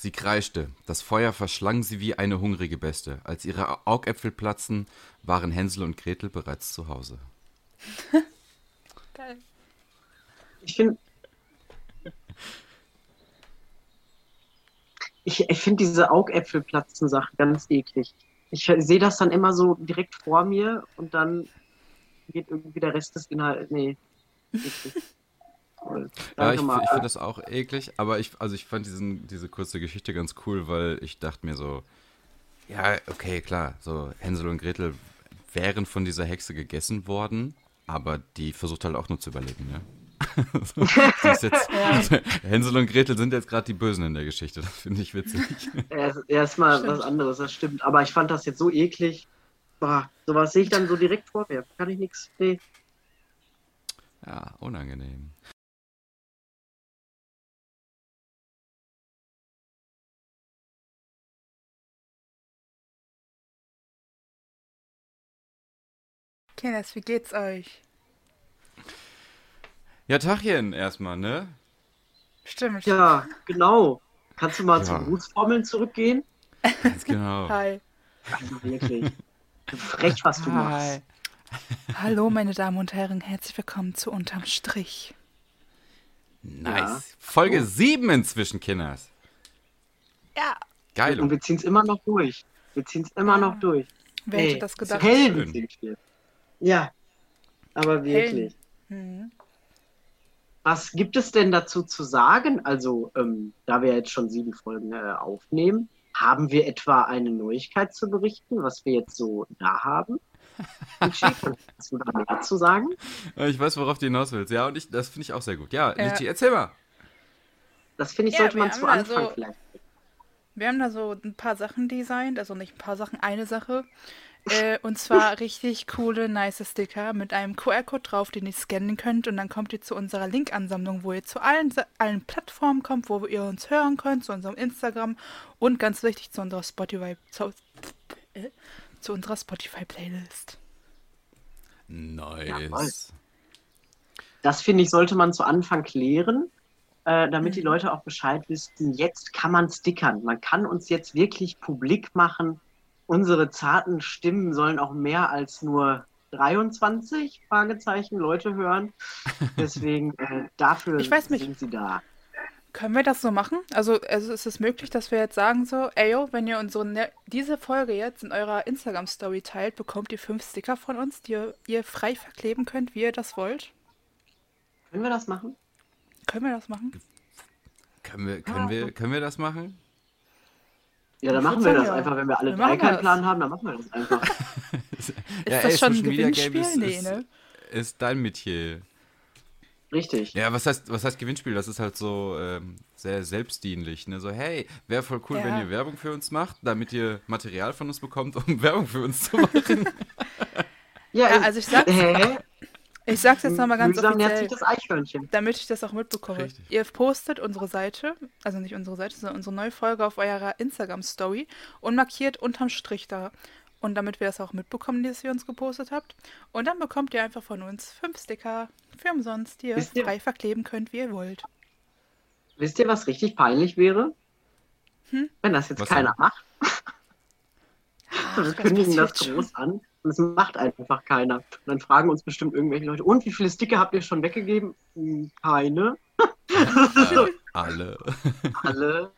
Sie kreischte, das Feuer verschlang sie wie eine hungrige Beste. Als ihre Augäpfel platzten, waren Hänsel und Gretel bereits zu Hause. Geil. Ich finde. Ich, ich finde diese Augäpfelplatzen-Sache ganz eklig. Ich sehe das dann immer so direkt vor mir und dann geht irgendwie der Rest des Inhalts. Nee. eklig. Toll. Ja, Danke, ich, ich finde das auch eklig, aber ich, also ich fand diesen, diese kurze Geschichte ganz cool, weil ich dachte mir so, ja, okay, klar, so Hänsel und Gretel wären von dieser Hexe gegessen worden, aber die versucht halt auch nur zu überleben, ne? jetzt, Hänsel und Gretel sind jetzt gerade die Bösen in der Geschichte, das finde ich witzig. Erst, erstmal Stimmt. was anderes, das stimmt. Aber ich fand das jetzt so eklig. Boah, sowas sehe ich dann so direkt vor mir. Kann ich nichts. Nee. Ja, unangenehm. Kinders, wie geht's euch? Ja, Tachchen erstmal, ne? Stimmt. Ja, genau. Kannst du mal Ja. zu Grußformeln zurückgehen? Ganz genau. Hi. Also wirklich. Frech, was du machst. Hallo, meine Damen und Herren, herzlich willkommen zu Unterm Strich. Nice. Ja. Folge Oh. 7 inzwischen, Kinders. Ja. Geil. Und wir ziehen es immer noch durch. Wir ziehen es immer noch durch. Wer hätte das gedacht? Helden sind wir. Ja, aber wirklich. Hm. Was gibt es denn dazu zu sagen? Also, ähm, da wir jetzt schon sieben Folgen äh, aufnehmen, haben wir etwa eine Neuigkeit zu berichten, was wir jetzt so da haben? Kannst du da mehr zu sagen? Ja, Ich weiß, worauf du hinaus willst. Ja, und ich, das finde ich auch sehr gut. Ja, Ja. Lichi, erzähl mal. Das finde ich, Ja, sollte man zu Anfang so- vielleicht. Wir haben da so ein paar Sachen designt, also nicht ein paar Sachen, eine Sache. Äh, und zwar richtig coole, nice Sticker mit einem QR-Code drauf, den ihr scannen könnt. Und dann kommt ihr zu unserer Link-Ansammlung, wo ihr zu allen, allen Plattformen kommt, wo ihr uns hören könnt, zu unserem Instagram und ganz wichtig zu unserer Spotify, zu, äh, zu unserer Spotify-Playlist. Nice. Das finde ich, sollte man zu Anfang klären, äh, damit die Mhm. Leute auch Bescheid wissen. Jetzt kann man stickern. Man kann uns jetzt wirklich publik machen. Unsere zarten Stimmen sollen auch mehr als nur 23 Fragezeichen Leute hören. Deswegen äh, dafür Ich weiß nicht. sind sie da. Können wir das so machen? Also, also ist es möglich, dass wir jetzt sagen so, ey yo, wenn ihr unsere ne diese Folge jetzt in eurer Instagram-Story teilt, bekommt ihr fünf Sticker von uns, die ihr, ihr frei verkleben könnt, wie ihr das wollt? Können wir das machen? Können wir das machen? Können wir, können, wir, können wir das machen? Ja, dann machen wir das ja. einfach. Wenn wir alle Wir drei keinen das. Plan haben, dann machen wir das einfach. Ist Ja, das ey, schon ein Gewinnspiel? ist- nee, ist- ne? Ist dein Metier. Richtig. Ja, was heißt, was heißt Gewinnspiel? Das ist halt so ähm, sehr selbstdienlich. Ne? So, hey, wäre voll cool, Ja. wenn ihr Werbung für uns macht, damit ihr Material von uns bekommt, um Werbung für uns zu machen. Ja, Ja, also ich sag's, hä? Ich sag's jetzt nochmal ganz Mühsam nährt sich offiziell, das Eichhörnchen. damit ich das auch mitbekomme. Richtig. Ihr postet unsere Seite, also nicht unsere Seite, sondern unsere neue Folge auf eurer Instagram-Story und markiert unterm Strich da. Und damit wir das auch mitbekommen, dass ihr uns gepostet habt. Und dann bekommt ihr einfach von uns fünf Sticker für umsonst, die ihr Wisst ihr- frei verkleben könnt, wie ihr wollt. Wisst ihr, was richtig peinlich wäre? Hm? Wenn das jetzt Was keiner denn? macht. Ach, wir was kündigen das passiert schon? groß an es macht einfach keiner. Und dann fragen uns bestimmt irgendwelche Leute, und wie viele Sticker habt ihr schon weggegeben? Hm, Keine. äh, alle. Alle.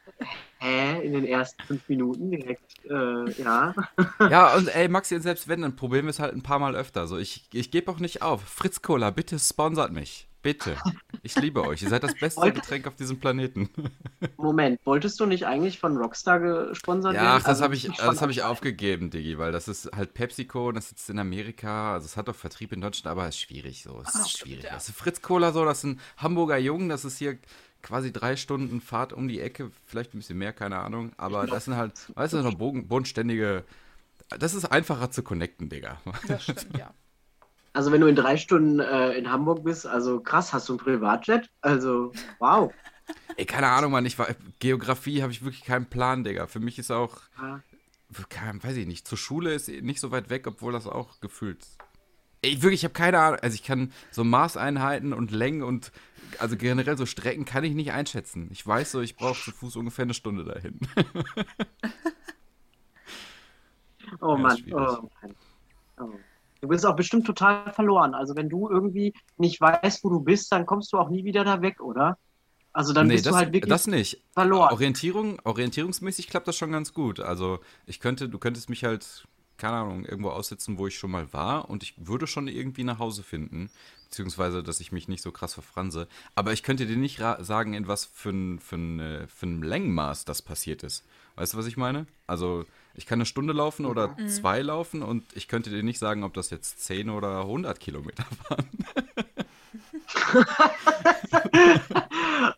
Hä? In den ersten fünf Minuten direkt. Äh, ja. Ja, und ey, Maxi, selbst wenn, dann probieren wir es halt ein paar Mal öfter. So, ich, ich gebe auch nicht auf. Fritz Cola, bitte sponsert mich. Bitte. Ich liebe euch. Ihr seid das beste Heute- Getränk auf diesem Planeten. Moment, wolltest du nicht eigentlich von Rockstar gesponsert Ja, werden? ach, das Also habe ich, das hab ich aufgegeben, Diggi, weil das ist halt PepsiCo und das sitzt in Amerika. Also es hat doch Vertrieb in Deutschland, aber es ist schwierig so. Es Ach, ist stimmt, schwierig. ja. Weißt du, Fritz Cola so, das sind Hamburger Jungen, das ist hier quasi drei Stunden Fahrt um die Ecke, vielleicht ein bisschen mehr, keine Ahnung. Aber das sind halt, weißt du, so boden- bodenständige. Das ist einfacher zu connecten, Digga. Das stimmt, ja. Also wenn du in drei Stunden äh, in Hamburg bist, also krass, hast du ein Privatjet? Also, wow. Ey, keine Ahnung, Mann, ich war, Geografie habe ich wirklich keinen Plan, Digga. Für mich ist auch, Ja. kein, weiß ich nicht, zur Schule ist nicht so weit weg, obwohl das auch gefühlt Ich wirklich, ich habe keine Ahnung. Also ich kann so Maßeinheiten und Längen und also generell so Strecken kann ich nicht einschätzen. Ich weiß so, ich brauche zu Fuß ungefähr eine Stunde dahin. Oh Ja, Mann. Oh Mann. Oh. Du bist auch bestimmt total verloren. Also wenn du irgendwie nicht weißt, wo du bist, dann kommst du auch nie wieder da weg, oder? Also dann nee, bist das, du halt wirklich das nicht. verloren. Orientierung, orientierungsmäßig klappt das schon ganz gut. Also ich könnte, du könntest mich halt, keine Ahnung, irgendwo aussetzen, wo ich schon mal war und ich würde schon irgendwie nach Hause finden. Beziehungsweise, dass ich mich nicht so krass verfranse. Aber ich könnte dir nicht sagen, in was für ein, für, ein, äh, für ein Längenmaß das passiert ist. Weißt du, was ich meine? Also, ich kann eine Stunde laufen oder zwei laufen und ich könnte dir nicht sagen, ob das jetzt 10 oder 100 Kilometer waren.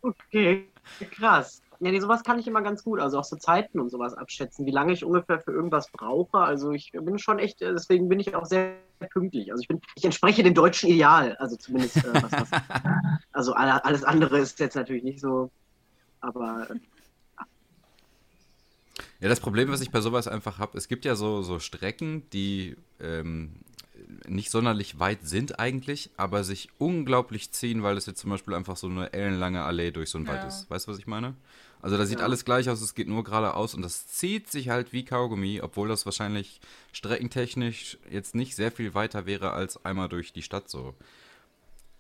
Okay, krass. Ja, nee, sowas kann ich immer ganz gut. Also auch so Zeiten und sowas abschätzen, wie lange ich ungefähr für irgendwas brauche. Also ich bin schon echt, äh, deswegen bin ich auch sehr pünktlich. Also ich bin, ich entspreche dem deutschen Ideal. Also zumindest äh, was das. Also alle- alles andere ist jetzt natürlich nicht so. Aber äh, Ja, das Problem, was ich bei sowas einfach habe, es gibt ja so, so Strecken, die ähm, nicht sonderlich weit sind eigentlich, aber sich unglaublich ziehen, weil es jetzt zum Beispiel einfach so eine ellenlange Allee durch so einen Wald Ja. ist. Weißt du, was ich meine? Also da sieht Ja. alles gleich aus, es geht nur geradeaus und das zieht sich halt wie Kaugummi, obwohl das wahrscheinlich streckentechnisch jetzt nicht sehr viel weiter wäre als einmal durch die Stadt so.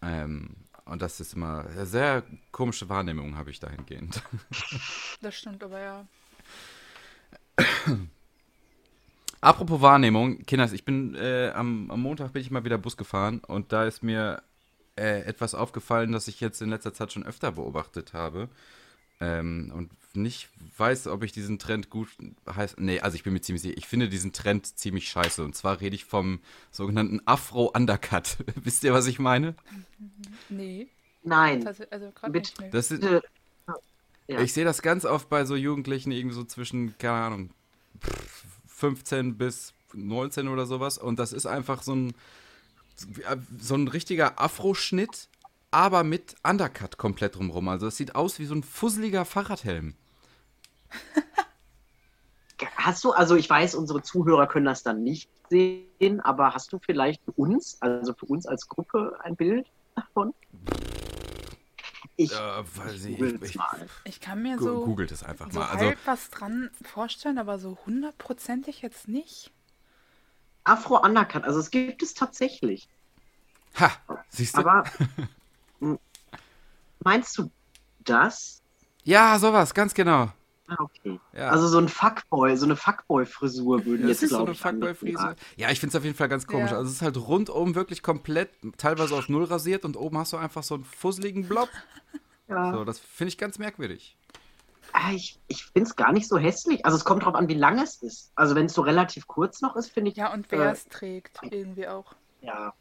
Ähm, und das ist immer eine sehr komische Wahrnehmung habe ich dahingehend. Das stimmt aber ja. Apropos Wahrnehmung, Kinders, ich bin äh, am, am Montag bin ich mal wieder Bus gefahren und da ist mir äh, etwas aufgefallen, das ich jetzt in letzter Zeit schon öfter beobachtet habe. Ähm, und nicht weiß, ob ich diesen Trend gut heißt. Nee, also ich bin mir ziemlich sicher, ich finde diesen Trend ziemlich scheiße. Und zwar rede ich vom sogenannten Afro-Undercut. Wisst ihr, was ich meine? Nee. nein. Also, also. Das ist, Bitte. Ja. Ich sehe das ganz oft bei so Jugendlichen, irgendwie so zwischen, keine Ahnung, 15 bis 19 oder sowas. Und das ist einfach so ein, so ein richtiger Afro-Schnitt, aber mit Undercut komplett drumrum. Also es sieht aus wie so ein fusseliger Fahrradhelm. Hast du, also ich weiß, unsere Zuhörer können das dann nicht sehen, aber hast du vielleicht für uns, also für uns als Gruppe, ein Bild davon? Ich Äh, weiß ich, ich, mal. Ich kann mir so, googelt es einfach so mal. Also, was dran vorstellen, aber so hundertprozentig jetzt nicht. Afro Undercut, also es gibt es tatsächlich. ha, siehst du? Aber meinst du das? ja, sowas, ganz genau. Ah, okay. Ja. Also so ein Fuckboy, so eine Fuckboy-Frisur würden Das jetzt, so glaube eine ich, andere Fuckboy-Frise. sagen. Ja, ich finde es auf jeden Fall ganz komisch. Ja. Also es ist halt rundum wirklich komplett, teilweise auf Null rasiert und oben hast du einfach so einen fusseligen Blob. Ja. So, das finde ich ganz merkwürdig. Ah, ich ich finde es gar nicht so hässlich. Also es kommt drauf an, wie lang es ist. Also wenn es so relativ kurz noch ist, finde ich, Ja, und wer Äh, es trägt, irgendwie auch. ja.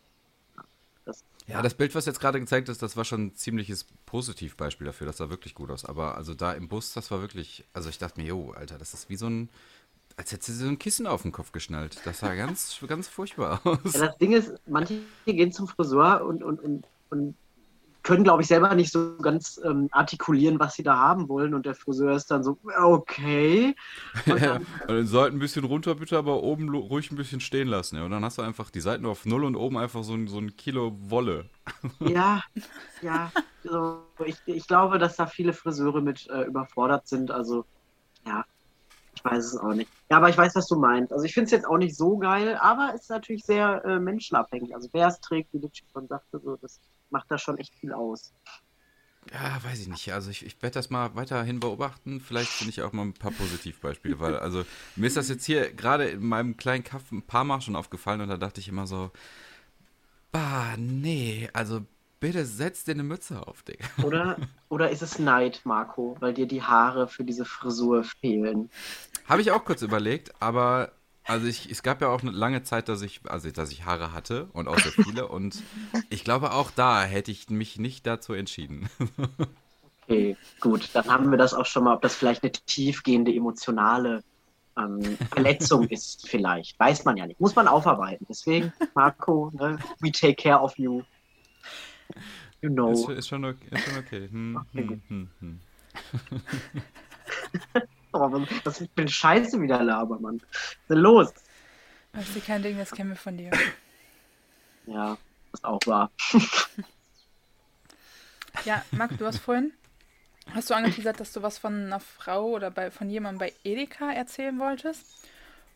Ja, das Bild, was jetzt gerade gezeigt ist, das war schon ein ziemliches Positivbeispiel dafür. Das sah wirklich gut aus. Aber also da im Bus, das war wirklich, also ich dachte mir, jo, Alter, das ist wie so ein, als hätte sie so ein Kissen auf den Kopf geschnallt. Das sah ganz, ganz furchtbar aus. Ja, das Ding ist, manche gehen zum Friseur und, und, und, und können, glaube ich, selber nicht so ganz ähm, artikulieren, was sie da haben wollen. Und der Friseur ist dann so, okay. Und dann, und den Seiten ein bisschen runter bitte, aber oben ruhig ein bisschen stehen lassen. Ja. Und dann hast du einfach die Seiten auf Null und oben einfach so ein, so ein Kilo Wolle. ja, ja. So, ich, ich glaube, dass da viele Friseure mit äh, überfordert sind. Also, ja, ich weiß es auch nicht. Ja, aber ich weiß, was du meinst. Also ich finde es jetzt auch nicht so geil, aber es ist natürlich sehr äh, menschenabhängig. Also wer es trägt, wie Lucci schon sagte, so, das macht da schon echt viel aus. Ja, weiß ich nicht. Also ich, ich werde das mal weiterhin beobachten. Vielleicht finde ich auch mal ein paar Positivbeispiele, weil also mir ist das jetzt hier gerade in meinem kleinen Kaff ein paar Mal schon aufgefallen und da dachte ich immer so, bah, nee, also bitte setz dir eine Mütze auf, Digga. Oder, oder ist es Neid, Marco, weil dir die Haare für diese Frisur fehlen? Habe ich auch kurz überlegt, aber also ich, es gab ja auch eine lange Zeit, dass ich, also dass ich Haare hatte und auch sehr viele und ich glaube auch da hätte ich mich nicht dazu entschieden. Okay, gut, dann haben wir das auch schon mal, ob das vielleicht eine tiefgehende emotionale ähm, Verletzung ist, vielleicht. Weiß man ja nicht. Muss man aufarbeiten. Deswegen, Marco, ne, we take care of you. You Ist, know. ist, schon okay, ist schon okay. Hm, hm, hm, hm. Oh, was was für eine Scheiße wieder laber, Mann. Was ist denn los? Das ist kein Ding, das kennen wir von dir. Ja, das auch wahr. Ja, Marc, du hast vorhin, hast du angeteasert, dass du was von einer Frau oder bei, von jemandem bei Edeka erzählen wolltest.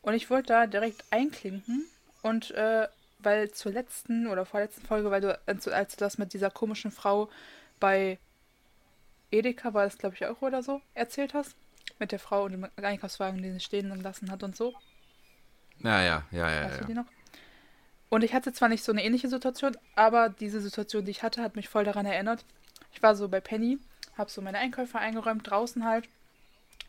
Und ich wollte da direkt einklinken und äh, weil zur letzten oder vorletzten Folge, weil du, als du das mit dieser komischen Frau bei Edeka, war das glaube ich auch oder so, erzählt hast, mit der Frau und dem Einkaufswagen, den sie stehen lassen hat und so. Ja, ja, ja, ja. Weißt du ja. die noch? Und ich hatte zwar nicht so eine ähnliche Situation, aber diese Situation, die ich hatte, hat mich voll daran erinnert. Ich war so bei Penny, hab so meine Einkäufe eingeräumt, draußen halt.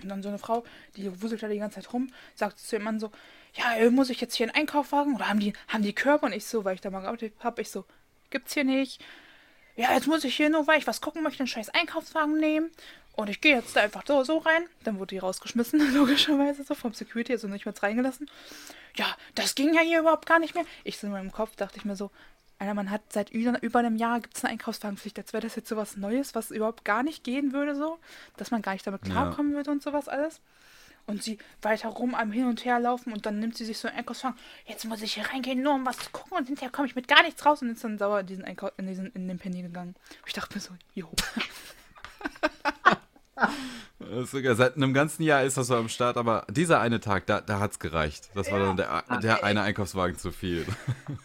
Und dann so eine Frau, die wuselt da die ganze Zeit rum, sagt zu dem Mann so, ja, äh, muss ich jetzt hier einen Einkaufswagen? Oder haben die, haben die Körper? Und ich so, weil ich da mal gearbeitet habe, ich so, gibt's hier nicht. Ja, jetzt muss ich hier nur, weil ich was gucken möchte, einen scheiß Einkaufswagen nehmen. Und ich gehe jetzt da einfach so, so rein. Dann wurde die rausgeschmissen, logischerweise so vom Security, also nicht mehr reingelassen. Ja, das ging ja hier überhaupt gar nicht mehr. Ich so in meinem Kopf dachte ich mir so, Alter, man hat seit über, einem Jahr gibt es eine Einkaufswagenpflicht. Als wäre das jetzt sowas Neues, was überhaupt gar nicht gehen würde, so. Dass man gar nicht damit Ja. klarkommen würde und sowas alles. Und sie weiter rum am Hin und Her laufen und dann nimmt sie sich so einen Einkaufswagen. Jetzt muss ich hier reingehen, nur um was zu gucken und hinterher komme ich mit gar nichts raus und ist dann sauer in diesen Einkau in, diesen, in den Penny gegangen. Ich dachte mir so, jo. Sogar seit einem ganzen Jahr ist das so am Start, aber dieser eine Tag, da, da hat's gereicht. Das war dann der, der eine Einkaufswagen zu viel.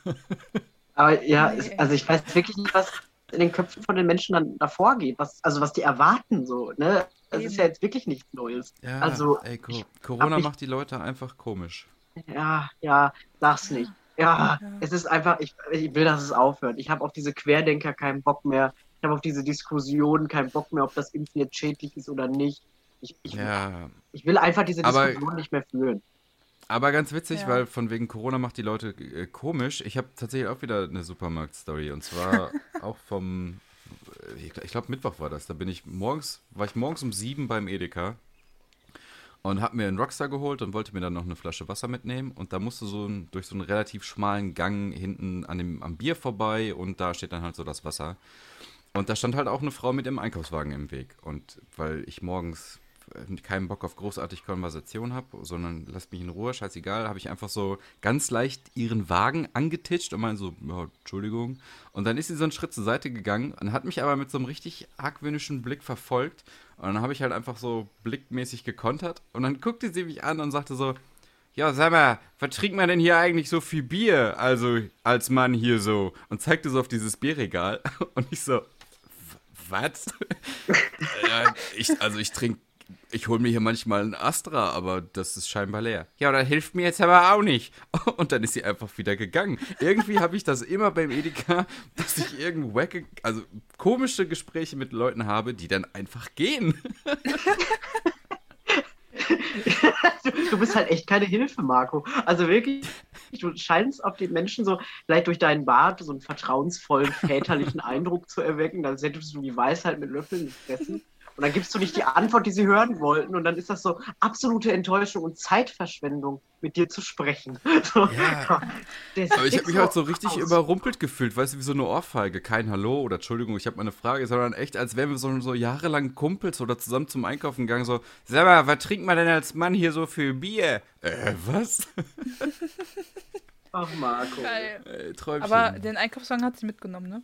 Aber ja, es- also ich weiß wirklich nicht, was in den Köpfen von den Menschen dann davor geht, was, also was die erwarten, so, ne? Das ist ja jetzt wirklich nichts Neues. Ja, Also, ey, Co Corona macht die Leute einfach komisch. Ja, ja, sag's nicht. Ja, Ja. es ist einfach, ich, ich will, dass es aufhört. Ich habe auf diese Querdenker keinen Bock mehr. Ich habe auf diese Diskussion keinen Bock mehr, ob das Impfen jetzt schädlich ist oder nicht. Ich, ich, Ja, ich will einfach diese Aber- Diskussion nicht mehr führen. aber ganz witzig, Ja. weil von wegen Corona macht die Leute äh, komisch. Ich habe tatsächlich auch wieder eine Supermarkt-Story und zwar auch vom, äh, ich, ich glaube Mittwoch war das. Da bin ich morgens, war ich morgens um sieben beim Edeka und habe mir einen Rockstar geholt und wollte mir dann noch eine Flasche Wasser mitnehmen und da musste so ein, durch so einen relativ schmalen Gang hinten an dem, am Bier vorbei und da steht dann halt so das Wasser. Und da stand halt auch eine Frau mit dem Einkaufswagen im Weg. Und weil ich morgens äh, keinen Bock auf großartig Konversation habe, sondern lasst mich in Ruhe, scheißegal, habe ich einfach so ganz leicht ihren Wagen angetitscht und meinte so, ja, Entschuldigung. Und dann ist sie so einen Schritt zur Seite gegangen und hat mich aber mit so einem richtig argwöhnischen Blick verfolgt. Und dann habe ich halt einfach so blickmäßig gekontert. Und dann guckte sie mich an und sagte so, ja, sag mal, was trinkt man denn hier eigentlich so viel Bier? Also, als Mann hier so. Und zeigte so auf dieses Bierregal. Und ich so, "W- was? ja, ich, also, ich trinke, ich hole mir hier manchmal einen Astra, aber das ist scheinbar leer. Ja, das hilft mir jetzt aber auch nicht. Und dann ist sie einfach wieder gegangen. Irgendwie habe ich das immer beim Edeka, dass ich irgend wacke, also komische Gespräche mit Leuten habe, die dann einfach gehen. Du, bist halt echt keine Hilfe, Marco. Also wirklich, du scheinst auf die Menschen so, vielleicht durch deinen Bart, so einen vertrauensvollen, väterlichen Eindruck zu erwecken, als hättest du die Weisheit mit Löffeln gefressen. Und dann gibst du nicht die Antwort, die sie hören wollten. Und dann ist das so absolute Enttäuschung und Zeitverschwendung, mit dir zu sprechen. So, Ja. Aber ich habe mich halt so richtig aus. überrumpelt gefühlt, weißt du, wie so eine Ohrfeige. Kein Hallo oder Entschuldigung, ich habe mal eine Frage, sondern echt, als wären wir so, so jahrelang Kumpels oder zusammen zum Einkaufen gegangen, so, sag mal, was trinkt man denn als Mann hier so für Bier? Äh, was? Ach, Marco. Geil. Äh. Aber den Einkaufswagen hat sie mitgenommen, ne?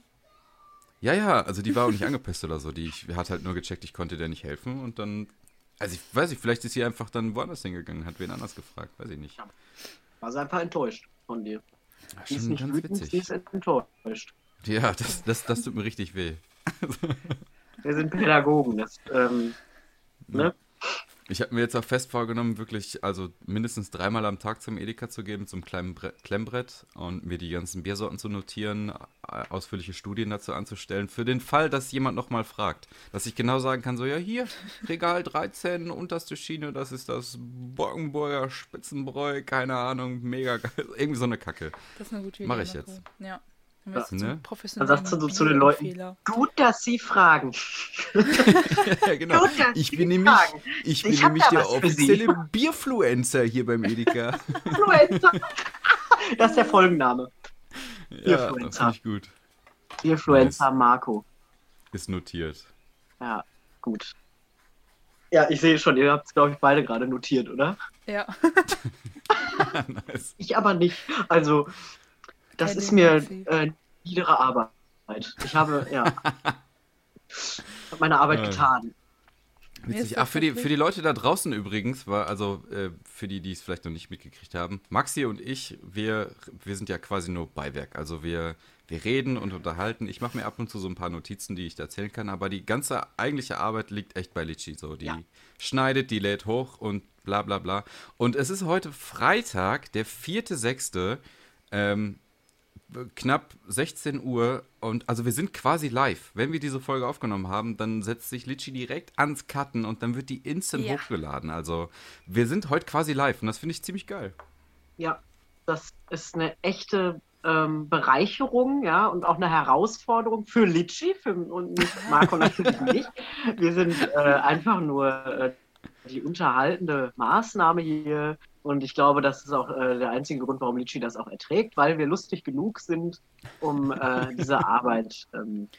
Ja, ja, also die war auch nicht angepisst oder so. Die ich, hat halt nur gecheckt, ich konnte der nicht helfen und dann, also ich weiß nicht, vielleicht ist sie einfach dann woanders hingegangen, hat wen anders gefragt, weiß ich nicht. War sie einfach enttäuscht von dir. Ja, Sie ist nicht ganz wütend, witzig. ist enttäuscht. Ja, das, das, das tut mir richtig weh. Wir sind Pädagogen. Das, ähm, ne? Ich habe mir jetzt auch fest vorgenommen, wirklich, also mindestens dreimal am Tag zum Edeka zu gehen, zum kleinen Brett, Klemmbrett und mir die ganzen Biersorten zu notieren, ausführliche Studien dazu anzustellen, für den Fall, dass jemand nochmal fragt. Dass ich genau sagen kann, so, ja, hier, Regal 13, unterste Schiene, das ist das Bockenburger Spitzenbräu, keine Ahnung, mega geil. Irgendwie so eine Kacke. Das ist eine gute Idee. Mach ich jetzt. Ja. Du Ne? Dann sagst du so zu den Leuten, gut, dass sie fragen. ja, genau. Gut, dass Ich Sie bin nämlich, fragen. ich bin Ich nämlich der offizielle Bierfluencer hier beim Edeka. Influencer. Das ist der Folgenname. ja, Bierfluencer. finde ich gut. Influencer Marco. Ist notiert. Ja, gut. Ja, ich sehe schon, ihr habt es, glaube ich, beide gerade notiert, oder? Ja. nice. Ich aber nicht. Also, das ist mir äh, niedere Arbeit. Ich habe, ja, meine Arbeit Ja. getan. Ist Witzig. Ach, für die, für die Leute da draußen übrigens, war, also äh, für die, die es vielleicht noch nicht mitgekriegt haben, Maxi und ich, wir, wir sind ja quasi nur Beiwerk. Also wir, wir reden und unterhalten. Ich mache mir ab und zu so ein paar Notizen, die ich da erzählen kann, aber die ganze eigentliche Arbeit liegt echt bei Litchi. So, die Ja. schneidet, die lädt hoch und bla bla bla. Und es ist heute Freitag, der 4.6., ähm, knapp 16 Uhr und also wir sind quasi live. Wenn wir diese Folge aufgenommen haben, dann setzt sich Litchi direkt ans Cutten und dann wird die instant Ja. hochgeladen. Also wir sind heute quasi live und das finde ich ziemlich geil. Ja, das ist eine echte ähm, Bereicherung, ja, und auch eine Herausforderung für Litschi, für und nicht Marco natürlich nicht. Wir sind äh, einfach nur äh, die unterhaltende Maßnahme hier. Und ich glaube, das ist auch äh, der einzige Grund, warum Litschi das auch erträgt, weil wir lustig genug sind, um äh, diese Arbeit. Ähm,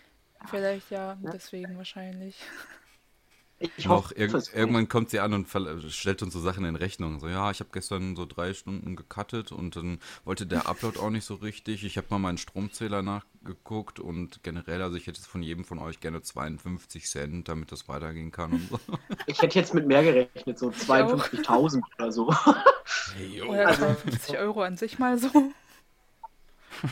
Vielleicht ja, deswegen wahrscheinlich. Ich hoffe, irg irgendwann kommt sie an und stellt uns so Sachen in Rechnung. So, ja, ich habe gestern so drei Stunden gecuttet und dann wollte der Upload auch nicht so richtig. Ich habe mal meinen Stromzähler nachgeguckt und generell, also ich hätte von jedem von euch gerne 52 Cent, damit das weitergehen kann und so. Ich hätte jetzt mit mehr gerechnet, so 52.000 oder so. Hey, Oder Also- 52 Euro an sich mal so.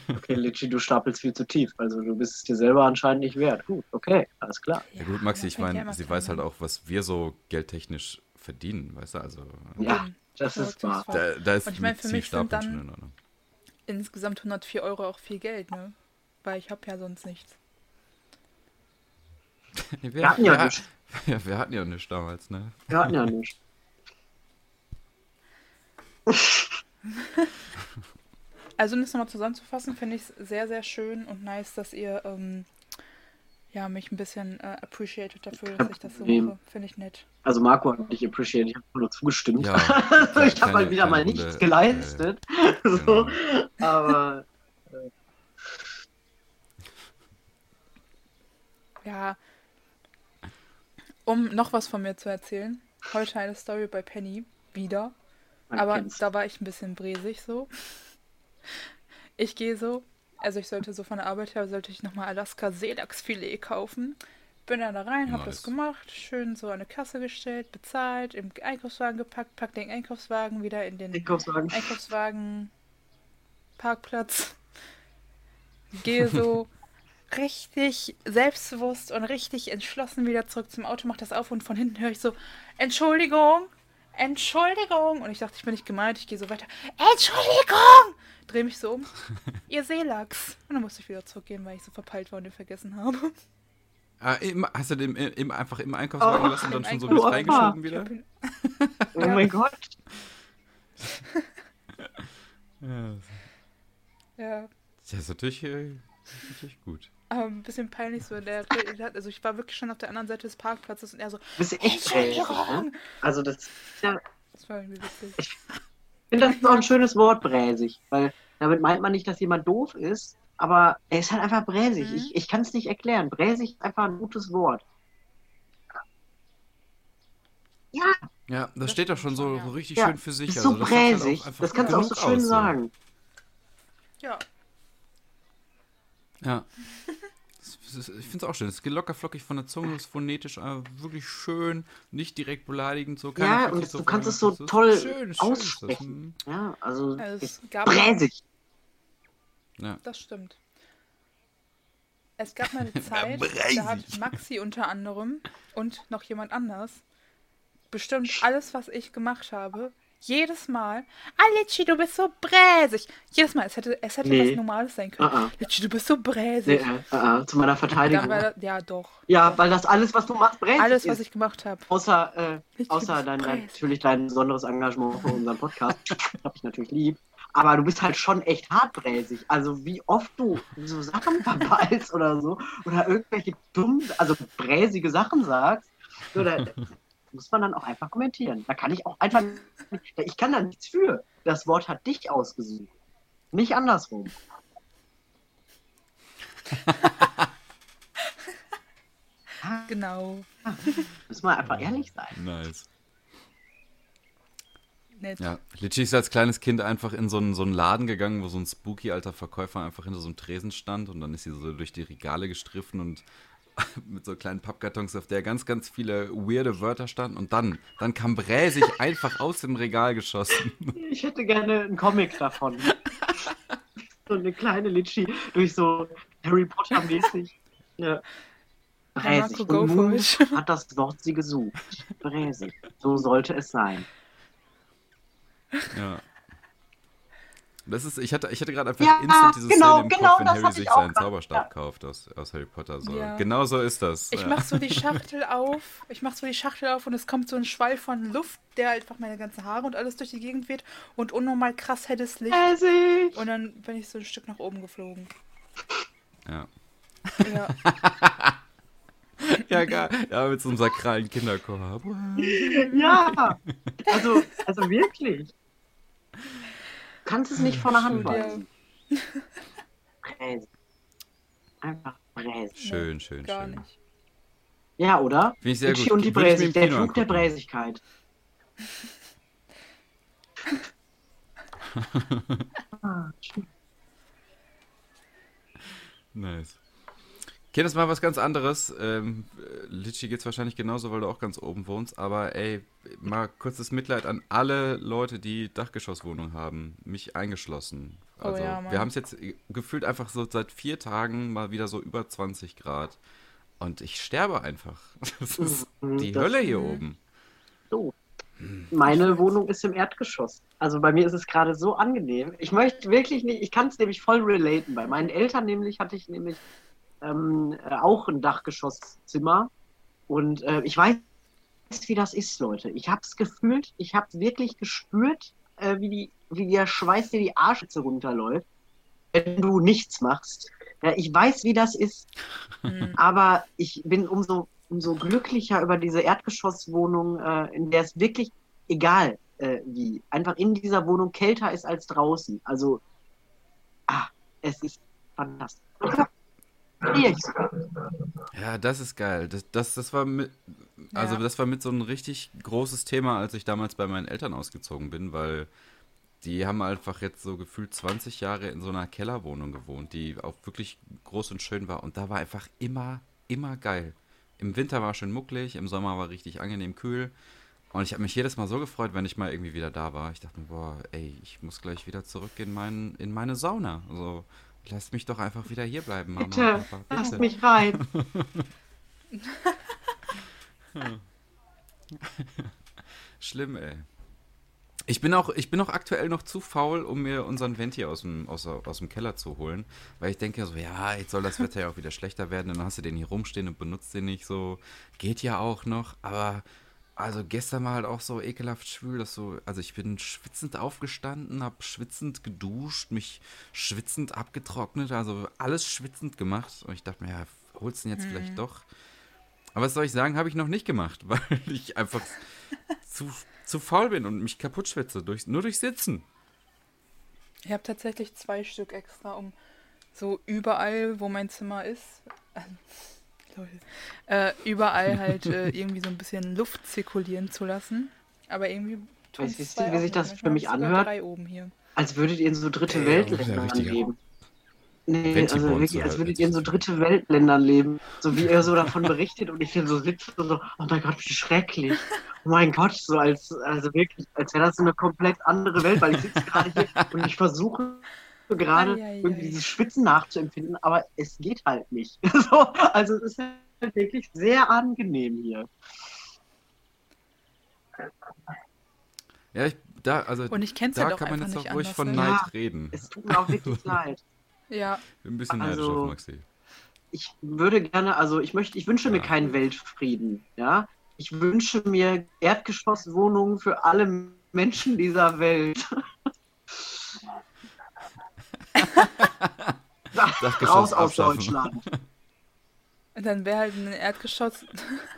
Okay, Litschi, du stapelst viel zu tief. Also du bist es dir selber anscheinend nicht wert. Gut, okay, alles klar. Ja gut, Maxi, ich ja meine, sie weiß halt auch, was wir so geldtechnisch verdienen, weißt du, also Ja, das Ja, ist wahr. das da, da ist Und ich meine, für mich sind dann- schon in Ordnung. Insgesamt 104 Euro auch viel Geld, ne? Weil ich habe ja sonst nichts. Nee, Wir hatten ja wir, nichts. ja, wir hatten ja nichts damals, ne? Wir hatten ja nicht. Also um das nochmal zusammenzufassen, finde ich es sehr, sehr schön und nice, dass ihr ähm, ja, mich ein bisschen äh, appreciated dafür, dass ich das so mache. Finde ich nett. Also Marco hat nicht appreciated, ich habe nur zugestimmt. Ja, also ich habe kleine- mal wieder mal kleine nichts Runde, geleistet. so, genau. aber Ja. Um noch was von mir zu erzählen. Heute eine Story bei Penny. Wieder. man Aber kennt's. da war ich ein bisschen bresig so. Ich gehe so, also ich sollte so von der Arbeit her, sollte ich nochmal Alaska Seelachsfilet kaufen. Bin dann da rein, hab Nice. das gemacht, schön so an eine Kasse gestellt, bezahlt, im Einkaufswagen gepackt, pack den Einkaufswagen wieder in den Einkaufswagen. Einkaufswagen, Parkplatz. Gehe so richtig selbstbewusst und richtig entschlossen wieder zurück zum Auto, mach das auf und von hinten höre ich so, Entschuldigung, Entschuldigung. Und ich dachte, ich bin nicht gemeint, ich gehe so weiter, Entschuldigung! Dreh mich so um, ihr Seelachs. Und dann musste ich wieder zurückgehen, weil ich so verpeilt war und den vergessen habe. Ah, im, hast du den im, im, einfach im Einkaufswagen Oh, gelassen und dann schon so mit reingeschoben wieder? hab ihn- Oh mein Gott. Ja, Ja, das ist natürlich, äh, ist natürlich gut. aber ein bisschen peinlich so. Der, also ich war wirklich schon auf der anderen Seite des Parkplatzes und er so, Du bist echt bräsig, ne? Entschuldigung! Also das, ja, Das war irgendwie witzig. Ich finde, das ist auch ein schönes Wort, bräsig. Weil damit meint man nicht, dass jemand doof ist, aber er ist halt einfach bräsig. Mhm. Ich, ich kann es nicht erklären. Bräsig ist einfach ein gutes Wort. Ja, Ja, das, Das steht doch schon so, ja. richtig ja. schön für sich. Ist so also das halt bräsig. einfach das kannst du auch so schön aus, sagen. Ja, Ja. Ist- Ich finde es auch schön. Es geht locker flockig von der Zunge, ist phonetisch äh, wirklich schön, nicht direkt beleidigend. So, Ja, und sich du so kannst es so toll schön, schön aussprechen. Hm. Ja, also also es gab bräsig. Ja. Das stimmt. Es gab mal eine Zeit, da hat Maxi unter anderem und noch jemand anders bestimmt alles, was ich gemacht habe, jedes Mal, ah Litschi, du bist so bräsig. Jedes Mal, es hätte, es hätte Nee. was Normales sein können. Ah, ah. Litschi, du bist so Nee, bräsig. äh, äh, zu meiner Verteidigung. das, ja doch. Ja, weil das alles, was du machst, bräsig Alles, ist. was ich gemacht habe. Außer, äh, außer dein, bräsig. natürlich dein besonderes Engagement für unseren Podcast. hab ich natürlich lieb. Aber du bist halt schon echt hartbräsig. Also wie oft du so Sachen verballst oder so. Oder irgendwelche dummen, also bräsige Sachen sagst. So, da muss man dann auch einfach kommentieren. Da kann ich auch einfach nicht, ich kann da nichts für. Das Wort hat dich ausgesucht. Nicht andersrum. Genau. Müssen wir einfach ehrlich sein. Nice. nett. Ja, Litchi ist als kleines Kind einfach in so einen, so einen Laden gegangen, wo so ein spooky alter Verkäufer einfach hinter so einem Tresen stand und dann ist sie so durch die Regale gestriffen und mit so kleinen Pappkartons, auf der ganz, ganz viele weirde Wörter standen und dann, dann kam Bräsig einfach aus dem Regal geschossen. Ich hätte gerne einen Comic davon. so eine kleine Litschi durch so Harry Potter mäßig. Ja. Marco, Bräsig. go Und nun hat das Wort sie gesucht. Bräsig. So sollte es sein. Ja. Das ist, ich hatte, ich hatte gerade einfach Ja, instant diese genau, Szene im genau, Kopf, wenn das Harry sich seinen grad, Zauberstab ja. kauft aus, aus Harry Potter. So. Ja. Genau so ist das. Ich ja. mach so die Schachtel auf, ich mach so die Schachtel auf und es kommt so ein Schwall von Luft, der einfach meine ganzen Haare und alles durch die Gegend weht und unnormal krass helles Licht. Bräsig. Und dann bin ich so ein Stück nach oben geflogen. Ja. Ja. ja, geil. Ja, mit so einem sakralen Kinderchor. Ja. Also, also wirklich. Du kannst es nicht von der Hand Ja. weisen. Bräsig. Einfach bräsig. Schön, schön, Gar schön. nicht. Ja, oder? Finde ich sehr Litschi gut. und die Bräsig. Der Flug der angucken. Bräsigkeit. Ah, schön. Nice. Das ist mal was ganz anderes. Ähm, äh, Litschi geht's wahrscheinlich genauso, weil du auch ganz oben wohnst. Aber ey, mal kurzes Mitleid an alle Leute, die Dachgeschosswohnungen haben. Mich eingeschlossen. Oh Also, ja, Mann. wir haben es jetzt gefühlt einfach so seit vier Tagen mal wieder so über 20 Grad. Und ich sterbe einfach. Das ist Mhm, die das- Hölle hier oben. So. Meine Wohnung ist im Erdgeschoss. Also bei mir ist es gerade so angenehm. Ich möchte wirklich nicht, ich kann es nämlich voll relaten. Bei meinen Eltern nämlich hatte ich nämlich ähm, äh, auch ein Dachgeschosszimmer. Und äh, ich weiß, wie das ist, Leute. Ich habe es gefühlt, ich habe wirklich gespürt, äh, wie, die, wie der Schweiß dir die Arschritze runterläuft, wenn du nichts machst. Ja, ich weiß, wie das ist. Hm. Aber ich bin umso, umso glücklicher über diese Erdgeschosswohnung, äh, in der es wirklich egal äh, wie, einfach in dieser Wohnung kälter ist als draußen. Also, ah, es ist fantastisch. Ja, das ist geil. Das, das, das war mit, also Ja. das war mit so ein richtig großes Thema, als ich damals bei meinen Eltern ausgezogen bin, weil die haben einfach jetzt so gefühlt 20 Jahre in so einer Kellerwohnung gewohnt, die auch wirklich groß und schön war. Und da war einfach immer, immer geil. Im Winter war schön mucklig, im Sommer war richtig angenehm kühl. Und ich habe mich jedes Mal so gefreut, wenn ich mal irgendwie wieder da war. Ich dachte mir, boah, ey, ich muss gleich wieder zurück in, mein, in meine Sauna. Also, lasst mich doch einfach wieder hier bleiben, Mama. Bitte, Papa, bitte. mich rein. Schlimm, ey. Ich bin, auch, ich bin auch aktuell noch zu faul, um mir unseren Venti aus dem, aus, aus dem Keller zu holen. Weil ich denke so, ja, jetzt soll das Wetter ja auch wieder schlechter werden. Dann hast du den hier rumstehen und benutzt den nicht so. Geht ja auch noch. Aber also gestern war halt auch so ekelhaft schwül, dass so, also ich bin schwitzend aufgestanden, hab schwitzend geduscht, mich schwitzend abgetrocknet, also alles schwitzend gemacht. Und ich dachte mir, ja, holst du den jetzt vielleicht doch? Aber was soll ich sagen, habe ich noch nicht gemacht, weil ich einfach zu, zu faul bin und mich kaputt schwitze, durch, nur durch Sitzen. Ich habe tatsächlich zwei Stück extra, um so überall, wo mein Zimmer ist, äh, äh, überall halt äh, irgendwie so ein bisschen Luft zirkulieren zu lassen. Aber irgendwie Weißt du, wie sich das für mich anhört? Drei oben hier. Als würdet ihr in so dritte Weltländern ja richtiger leben. Nee, also wirklich, du als halt würdet ihr in so dritte Weltländern leben. So wie ihr so davon berichtet und ich hier so sitze und so, oh mein Gott, wie schrecklich. Oh mein Gott, so als, also wirklich, als wäre das so eine komplett andere Welt, weil ich sitze gerade hier und ich versuche gerade irgendwie ei. dieses Schwitzen nachzuempfinden, aber es geht halt nicht. So, also es ist halt wirklich sehr angenehm hier. Ja, ich, da, also Und ich kenn's da halt auch kann man jetzt auch ruhig anders, von ne? Neid Ja, reden. Es tut mir auch wirklich leid. Ja, Bin ein bisschen Also- neidisch auf Maxi. ich würde gerne, also ich möchte, ich wünsche mir Ja. keinen Weltfrieden, ja. Ich wünsche mir Erdgeschosswohnungen für alle Menschen dieser Welt. Dachgeschoss Raus aus abschaffen. Deutschland. und dann wäre halt eine Erdgeschoss.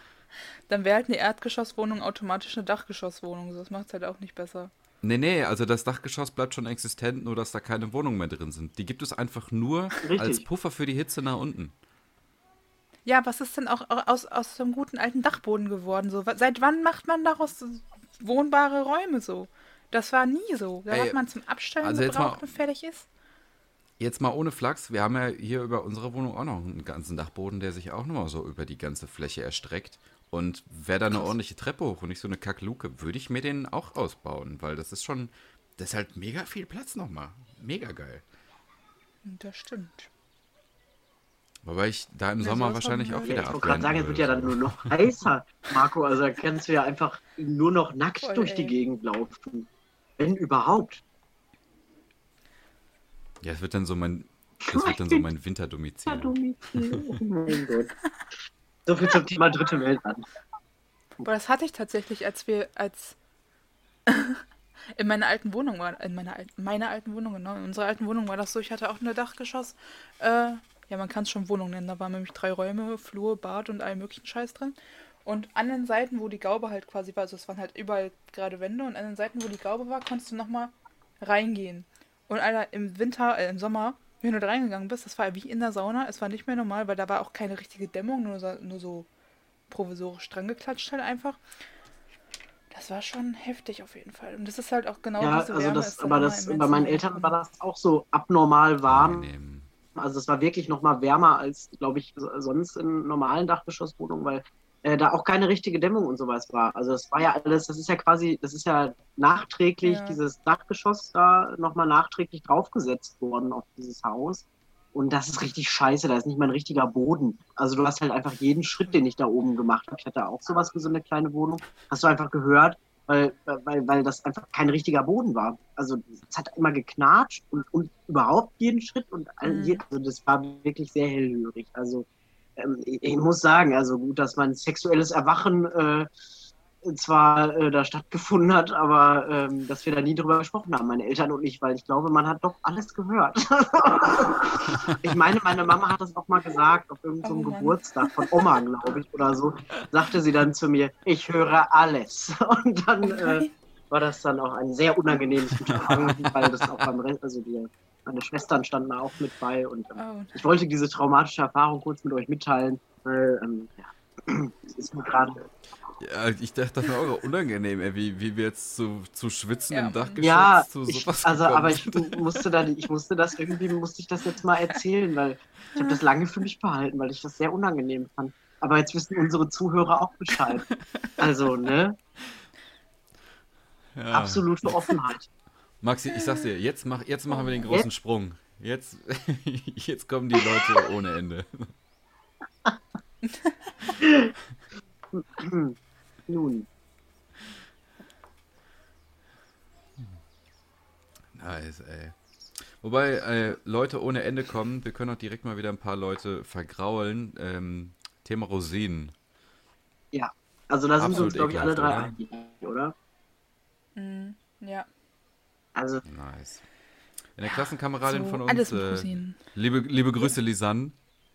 dann wäre halt eine Erdgeschosswohnung automatisch eine Dachgeschosswohnung. Das macht es halt auch nicht besser. Nee, nee, also das Dachgeschoss bleibt schon existent, nur dass da keine Wohnungen mehr drin sind. Die gibt es einfach nur Richtig. als Puffer für die Hitze nach unten. Ja, was ist denn auch aus, aus so einem guten alten Dachboden geworden? So, seit wann macht man daraus wohnbare Räume so? Das war nie so. Da Ey, hat man zum Abstellen also gebraucht mal- und fertig ist. Jetzt mal ohne Flachs, wir haben ja hier über unsere Wohnung auch noch einen ganzen Dachboden, der sich auch nochmal so über die ganze Fläche erstreckt. Und wäre da eine ordentliche Treppe hoch und nicht so eine Kackluke, würde ich mir den auch ausbauen, weil das ist schon, das ist halt mega viel Platz nochmal. Mega geil. Das stimmt. Wobei ich da im Ja, Sommer wahrscheinlich auch wieder Ich wollte gerade sagen, es wird ja dann nur noch heißer, Marco. Also da kannst du ja einfach nur noch nackt Voll, durch die ey. Gegend laufen. Wenn überhaupt. Ja, es wird dann so mein, das wird dann so mein Winterdomizil. Oh mein Gott. So viel zum Thema dritte Weltland. Aber das hatte ich tatsächlich, als wir, als in meiner alten Wohnung war, in meiner alten, meiner alten Wohnung, genau, in unserer alten Wohnung war das so, ich hatte auch ein Dachgeschoss, äh, ja, man kann es schon Wohnung nennen, da waren nämlich drei Räume, Flur, Bad und allen möglichen Scheiß drin. Und an den Seiten, wo die Gaube halt quasi war, also es waren halt überall gerade Wände und an den Seiten, wo die Gaube war, konntest du nochmal reingehen. Und Alter, im Winter, äh, im Sommer, wenn du da reingegangen bist, das war wie in der Sauna, es war nicht mehr normal, weil da war auch keine richtige Dämmung, nur so, nur so provisorisch dran geklatscht halt einfach. Das war schon heftig auf jeden Fall. Und das ist halt auch genau Ja, diese also Wärme das, ist dann aber das, bei meinen Eltern war das auch so abnormal warm. Also es war wirklich noch mal wärmer als, glaube ich, so- sonst in normalen Dachgeschosswohnungen, weil äh, da auch keine richtige Dämmung und sowas war. Also es war ja alles, das ist ja quasi, das ist ja nachträglich, Ja. dieses Dachgeschoss da nochmal nachträglich draufgesetzt worden auf dieses Haus. Und das ist richtig scheiße, da ist nicht mal ein richtiger Boden. Also du hast halt einfach jeden Schritt, den ich da oben gemacht habe. Ich hatte auch sowas wie so eine kleine Wohnung. Hast du einfach gehört, weil, weil, weil das einfach kein richtiger Boden war. Also es hat immer geknatscht und, und überhaupt jeden Schritt und all, Mhm. also das war wirklich sehr hellhörig. Also ähm, ich, ich muss sagen, also gut, dass mein sexuelles Erwachen äh, zwar äh, da stattgefunden hat, aber ähm, dass wir da nie drüber gesprochen haben, meine Eltern und ich, weil ich glaube, man hat doch alles gehört. ich meine, meine Mama hat das auch mal gesagt, auf irgendeinem Oh Mann. Geburtstag von Oma, glaube ich, oder so, sagte sie dann zu mir, ich höre alles. Und dann Oh äh. War das dann auch ein sehr unangenehmes Unterfangen, weil das auch beim Rest, also die, meine Schwestern standen da auch mit bei und ähm, Oh, ich wollte diese traumatische Erfahrung kurz mit euch mitteilen, weil ähm, ja, es ist mir gerade Ja, ich dachte, das wäre auch unangenehm, ey, wie, wie wir jetzt zu, zu schwitzen Ja, im. Dachgeschoss Ja, zu ich, sowas also, gekommen aber ich musste da, ich musste das irgendwie, musste ich das jetzt mal erzählen, weil ich habe das lange für mich behalten, weil ich das sehr unangenehm fand. Aber jetzt wissen unsere Zuhörer auch Bescheid. Also, ne? Ja. Absolute Offenheit. Maxi, ich sag's dir, jetzt, mach, jetzt machen wir den großen Sprung. Jetzt, jetzt kommen die Leute ohne Ende. Nun, Nice, ey. Wobei äh, Leute ohne Ende kommen, wir können auch direkt mal wieder ein paar Leute vergraulen. Ähm, Thema Rosinen. also da sind wir uns, glaube ich, alle drei einig, oder? Mm, ja. Also, Nice. Eine Klassenkameradin So, von uns, alles mit äh, liebe, liebe Grüße Lisanne,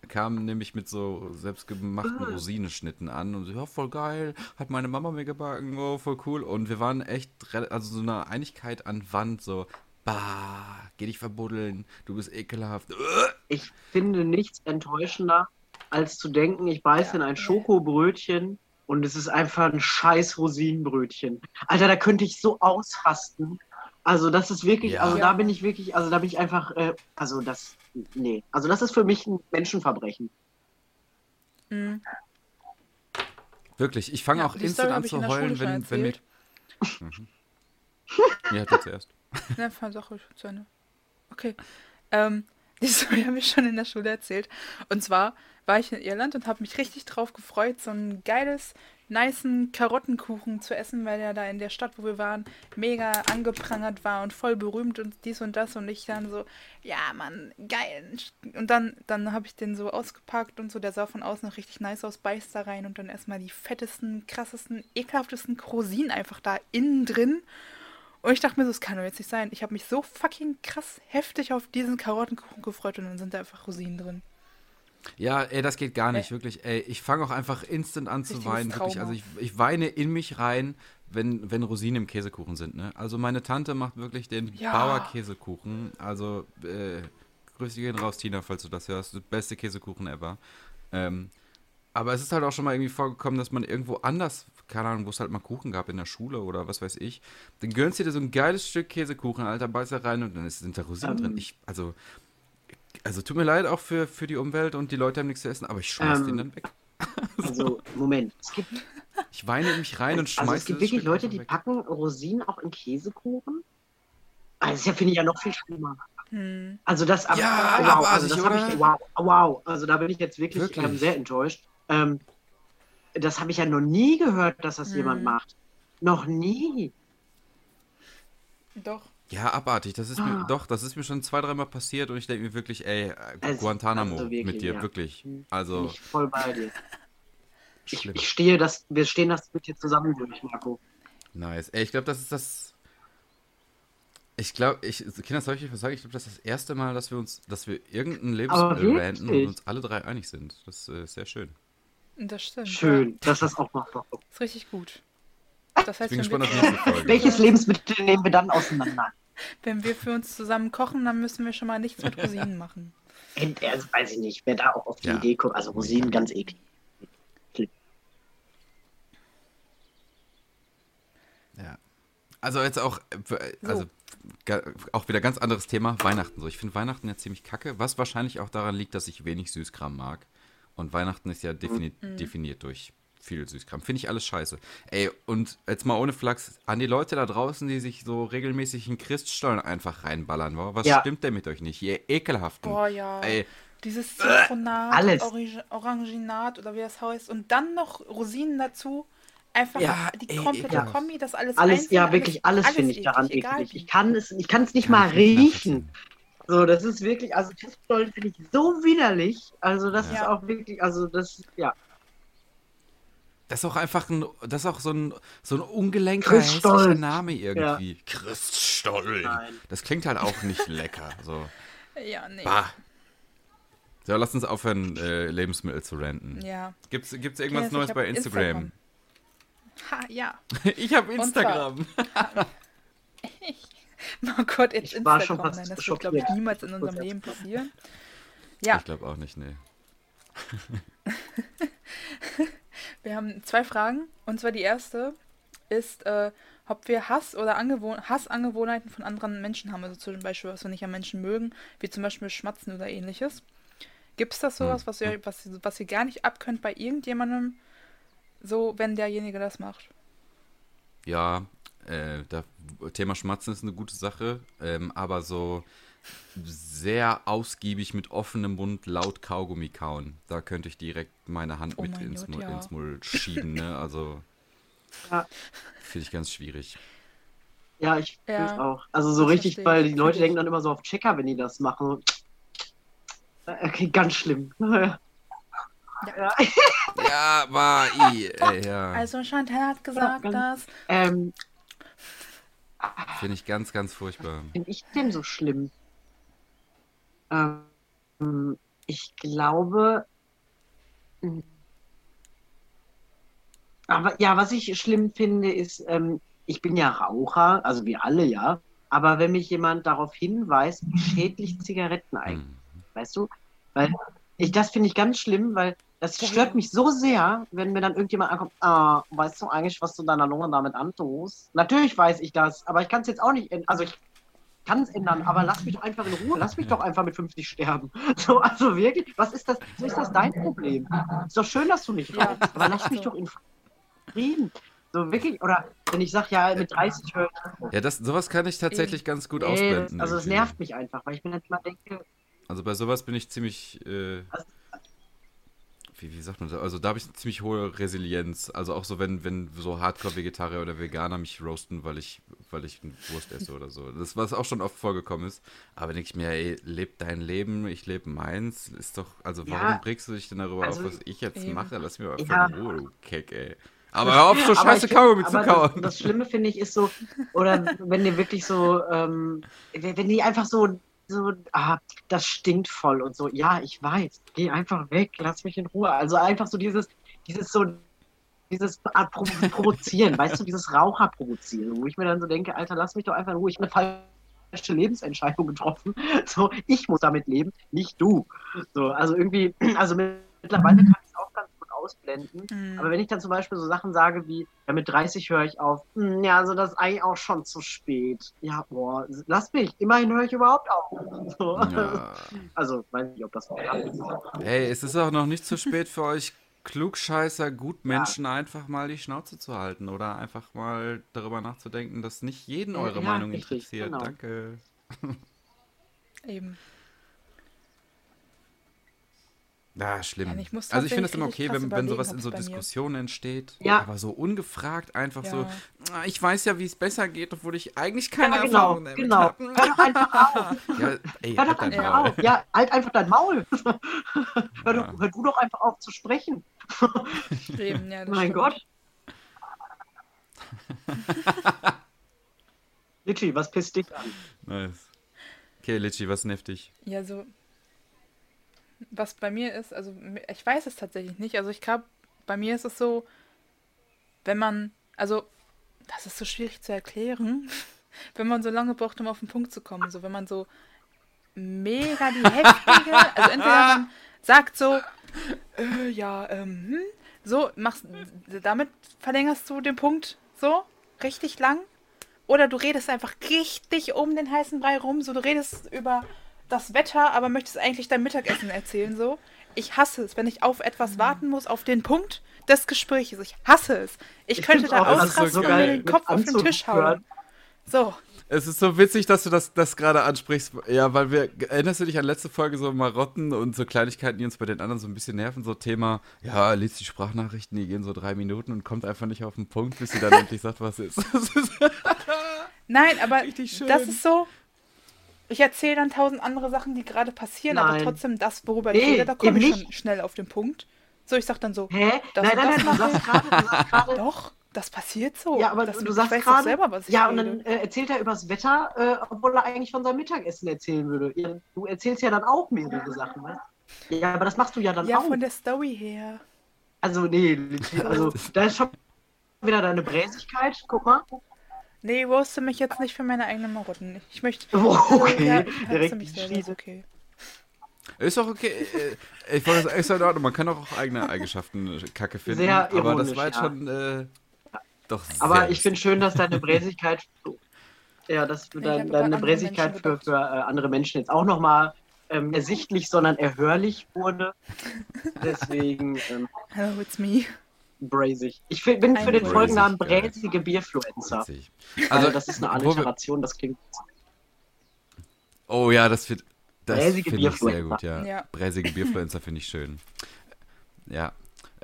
kam nämlich mit so selbstgemachten Ah. Rosinenschnitten an und so, ja, voll geil, hat meine Mama mir gebacken, oh, voll cool. Und wir waren echt, also so eine Einigkeit an Wand, so, bah, geh dich verbuddeln, du bist ekelhaft. ich finde nichts enttäuschender, als zu denken, ich beiße Ja, in ein. Schokobrötchen und es ist einfach ein scheiß Rosinenbrötchen. Alter, da könnte ich so ausrasten. Also das ist wirklich, Ja. also da bin ich wirklich, also da bin ich einfach, äh, also das, nee, also das ist für mich ein Menschenverbrechen. Mm. Wirklich, ich fange Ja, auch instant an zu heulen, wenn, wenn mir... Mhm. Ja, du zuerst. Ja, Sache zu Ende. Okay. Ähm, die Story habe ich schon in der Schule erzählt. Und zwar war ich in Irland und habe mich richtig drauf gefreut, so ein geiles, nicen Karottenkuchen zu essen, weil der da in der Stadt, wo wir waren, mega angeprangert war und voll berühmt und dies und das. Und ich dann so, ja, Mann, geil. Und dann, dann habe ich den so ausgepackt und so, der sah von außen richtig nice aus, beißt da rein und dann erstmal die fettesten, krassesten, ekelhaftesten Rosinen einfach da innen drin. Und ich dachte mir so, das kann doch jetzt nicht sein. Ich habe mich so fucking krass heftig auf diesen Karottenkuchen gefreut und dann sind da einfach Rosinen drin. Ja, ey, das geht gar nicht, wirklich. Ey, ich fange auch einfach instant an zu weinen. Wirklich. Also ich, ich weine in mich rein, wenn, wenn Rosinen im Käsekuchen sind. Ne? Also meine Tante macht wirklich den Ja. Bauer-Käsekuchen. Also äh, Grüße gehen raus, Tina, falls du das hörst. Der beste Käsekuchen ever. Ähm, aber es ist halt auch schon mal irgendwie vorgekommen, dass man irgendwo anders keine Ahnung, wo es halt mal Kuchen gab in der Schule oder was weiß ich, dann gönnst du dir so ein geiles Stück Käsekuchen, Alter, beißt da rein und dann ist, sind da Rosinen Ähm. drin. Ich, also, also tut mir leid auch für, für die Umwelt und die Leute haben nichts zu essen, aber ich schmeiß Ähm. den dann weg. Also, Moment. Es gibt, Ich weine in mich rein und schmeiße also es gibt wirklich Stück Leute, die weg. packen Rosinen auch in Käsekuchen. Also, das ja, finde ich ja noch viel schlimmer. Hm. Also das, aber, Ja, wow, also das habe ich, wow, wow, also da bin ich jetzt wirklich, Wirklich? Ähm, sehr enttäuscht. Ähm, das habe ich ja noch nie gehört, dass das Hm. jemand macht. Noch nie. Doch. Ja, abartig. Das ist mir, Ah. doch, das ist mir schon zwei, dreimal passiert und ich denke mir wirklich, ey, äh, Also- Guantanamo also wirklich, mit dir, ja. wirklich. Bin Also, ich voll bei dir. Ich, ich stehe das, wir stehen das mit dir zusammen durch, Marco. Nice. Ey, ich glaube, das ist das. Ich glaube, ich, Kinder, soll ich euch was sagen? Ich glaube, das ist das erste Mal, dass wir uns, dass wir irgendein Aber Lebensmittel ranten und uns alle drei einig sind. Das äh, ist sehr schön. Das stimmt. Schön, dass das auch macht. Ja, ist richtig gut. Das Ich heißt, bin wenn gespannt. Welches Lebensmittel nehmen wir dann auseinander? wenn wir für uns zusammen kochen, dann müssen wir schon mal nichts mit Rosinen machen. Also weiß ich nicht, wer da auch auf die Ja. Idee kommt. Also Rosinen ganz eklig. Ja. Also jetzt auch, äh, So. also ga- auch wieder ganz anderes Thema, Weihnachten so. Ich finde Weihnachten ja ziemlich kacke, was wahrscheinlich auch daran liegt, dass ich wenig Süßkram mag. Und Weihnachten ist ja defini Mhm. definiert durch viel Süßkram. Finde ich alles scheiße. Ey, und jetzt mal ohne Flachs, an die Leute da draußen, die sich so regelmäßig einen Christstollen einfach reinballern. wa- Was Ja. stimmt denn mit euch nicht? Ihr ekelhaften. Boah, ja. Ey, Dieses Zitronat, alles. Orange, Oranginat oder wie das heißt. Und dann noch Rosinen dazu. Einfach Ja, die ey, komplette ekelhaft. Kombi, das alles Alles, einzeln, ja, wirklich alles, finde ich daran egal eklig. Ich kann es, ich kann es nicht kann mal riechen. So, das ist wirklich, also Christstollen finde ich so widerlich. Also das ist Ja. auch wirklich, also das, ja. Das ist auch einfach ein, das ist auch so ein, so ein ungelenker, hässlicher Name irgendwie. Christstollen. Nein. Das klingt halt auch nicht lecker. So. Ja, nee. Bah. So, lass uns aufhören, äh, Lebensmittel zu ranten. Ja. Gibt's, gibt's irgendwas Neues ich bei Instagram? Ha, ja. ich habe Instagram. Oh Gott, jetzt Ich war Instagram. schon fast Nein, das wird, glaube ich, niemals in unserem Leben passieren. Ja, Ich glaube auch nicht, nee. wir haben zwei Fragen. Und zwar die erste ist, äh, ob wir Hass oder Angewohn Hassangewohnheiten von anderen Menschen haben. Also zum Beispiel, was wir nicht an Menschen mögen, wie zum Beispiel Schmatzen oder ähnliches. Gibt es das sowas, Hm, was ihr, was, was ihr gar nicht abkönnt bei irgendjemandem, so wenn derjenige das macht? Ja, äh, da, Thema Schmatzen ist eine gute Sache, ähm, aber so sehr ausgiebig mit offenem Mund laut Kaugummi kauen. Da könnte ich direkt meine Hand Oh mit mein ins, Gott, Mund, ja. ins Mund schieben, ne? Also Ja. finde ich ganz schwierig. Ja, ich Ja, finde auch. Also so das richtig, verstehe weil die Leute denken dann immer so auf Checker, wenn die das machen. Okay, ganz schlimm. Ja. Ja. Ja, war i, äh, ja. Also Chantal hat gesagt, ganz- dass Ähm, Finde ich ganz, ganz furchtbar. bin ich denn so schlimm? Ähm, ich glaube. hm. Aber ja, was ich schlimm finde, ist, ähm, ich bin ja Raucher, also wir alle ja. Aber wenn mich jemand darauf hinweist, wie schädlich Zigaretten eigentlich Hm. weißt du? Weil ich, das finde ich ganz schlimm, weil das stört mich so sehr, wenn mir dann irgendjemand ankommt, ah, weißt du eigentlich, was du deiner Lunge damit antust? Natürlich weiß ich das, aber ich kann es jetzt auch nicht ändern. Also ich kann es ändern, aber lass mich doch einfach in Ruhe. Lass mich doch einfach mit 50 sterben. So, also wirklich, was ist das? So ist das dein Problem? Ist doch schön, dass du nicht Ja, aber lass mich so. doch in Frieden. So wirklich, oder wenn ich sage, ja, mit 30 höre. Ja, das, sowas kann ich tatsächlich ganz gut ausblenden. also es nervt mich einfach, weil ich mir dann immer denke, Also bei sowas bin ich ziemlich, äh, Also- wie, wie sagt man das? Also da habe ich eine ziemlich hohe Resilienz. Also auch so, wenn, wenn so Hardcore-Vegetarier oder Veganer mich roasten, weil ich, weil ich eine Wurst esse oder so. Das, was auch schon oft vorgekommen ist. Aber denke ich mir, ey, leb dein Leben, ich lebe meins. Ist doch, also warum Ja, regst du dich denn darüber also- auf, was ich jetzt Eben. mache? Lass mir einfach Ja. in Ruhe, du Keck, ey. Aber hör auf, so scheiße Kaugummi zu kauen. Das, das Schlimme finde ich ist so, oder wenn die wirklich so, ähm, wenn die einfach so, so, ah, das stinkt voll und so, ja, ich weiß, geh einfach weg, lass mich in Ruhe. Also einfach so dieses, dieses so, dieses Art Pro Provozieren, weißt du, dieses Raucher provozieren, wo ich mir dann so denke, Alter, lass mich doch einfach in Ruhe, ich habe eine falsche Lebensentscheidung getroffen. So, ich muss damit leben, nicht du. So, also irgendwie, also mittlerweile kann ich es auch ganz gut ausblenden. Mhm. Aber wenn ich dann zum Beispiel so Sachen sage wie, ja, mit 30 höre ich auf, hm, ja, also das ist eigentlich auch schon zu spät. Ja, boah, lass mich, immerhin höre ich überhaupt auf. So. Ja. Also, weiß nicht, ob das noch ist. Hey, es ist auch noch nicht zu spät für euch Klugscheißer, Gutmenschen einfach mal die Schnauze zu halten oder einfach mal darüber nachzudenken, dass nicht jeden Ja, eure ja, Meinung richtig, interessiert. genau. Danke. Eben. Ja, schlimm. Ja, ich muss also ich finde es immer okay, wenn, wenn sowas in so Diskussionen entsteht, Ja. aber so ungefragt einfach so, Ja. "Ah, ich weiß ja, wie es besser geht, obwohl ich eigentlich keine Ja, genau, Erfahrung damit genau. habe. Hör doch einfach auf. Ja, ey, Hör halt doch einfach Maul. auf. Ja, halt einfach dein Maul. hör, Ja. du, hör du doch einfach auf zu sprechen. Eben, ja, das mein stimmt. Gott. Litchi, was pisst dich an? Nice. Okay, Litchi, was nervt dich? Ja, so. Was bei mir ist, also ich weiß es tatsächlich nicht. Also ich glaube, bei mir ist es so, wenn man, also das ist so schwierig zu erklären, wenn man so lange braucht, um auf den Punkt zu kommen. So, wenn man so mega die heftige, also entweder man sagt so, äh, ja, ähm, hm, so, machst, damit verlängerst du den Punkt so, richtig lang. Oder du redest einfach richtig um den heißen Brei rum, so du redest über das Wetter, aber möchtest eigentlich dein Mittagessen erzählen, so. Ich hasse es, wenn ich auf etwas warten muss, auf den Punkt des Gesprächs. Ich hasse es. Ich, Ich könnte da ausrasten so und mir den Kopf auf den Tisch hauen. So. Es ist so witzig, dass du das, das gerade ansprichst. Ja, weil wir, erinnerst du dich an letzte Folge so Marotten und so Kleinigkeiten, die uns bei den anderen so ein bisschen nerven? So Thema, ja, liest die Sprachnachrichten, die gehen so drei Minuten und kommt einfach nicht auf den Punkt, bis sie dann endlich sagt, was ist. Nein, aber das ist so. Ich erzähle dann tausend andere Sachen, die gerade passieren, aber Nein. trotzdem das, worüber ich Nee, rede, da komme ich schon nicht. schnell auf den Punkt. So, ich sag dann so, Hä? Das nein, und nein, das nein, du sagst gerade, doch, das passiert so. ja, aber das, du ich sagst gerade, selber, was ich ja, und rede. dann äh, erzählt er übers Wetter, äh, obwohl er eigentlich von seinem Mittagessen erzählen würde. Ja, du erzählst ja dann auch mehrere Sachen, du? Ja, aber das machst du ja dann Ja, auch. von der Story her. Also, nee, also, da ist schon wieder deine Bräsigkeit, guck mal. Nee, roaste mich jetzt nicht für meine eigenen Marotten. Ich möchte. Oh, okay, Ja, direkt direkt mich selber, ist okay. Ist doch okay. äh, Ich wollte sagen, ist ja in Ordnung. Man kann auch eigene Eigenschaften äh, kacke finden. Sehr aber das war jetzt ja. schon. Äh, doch sehr Aber ich finde schön, dass deine Bräsigkeit, ja, dass du Ich dein, deine Bräsigkeit für, für äh, andere Menschen jetzt auch nochmal ähm, ersichtlich, sondern erhörlich wurde. Deswegen ähm, Hello, it's me. Bräsig. Ich bin für den Folgennamen bräsige Bierfluencer. witzig. Also, das ist eine Alliteration, das klingt. Oh ja, das, wird- das finde ich sehr gut, ja. Ja. Bräsige Bierfluencer finde ich schön. Ja.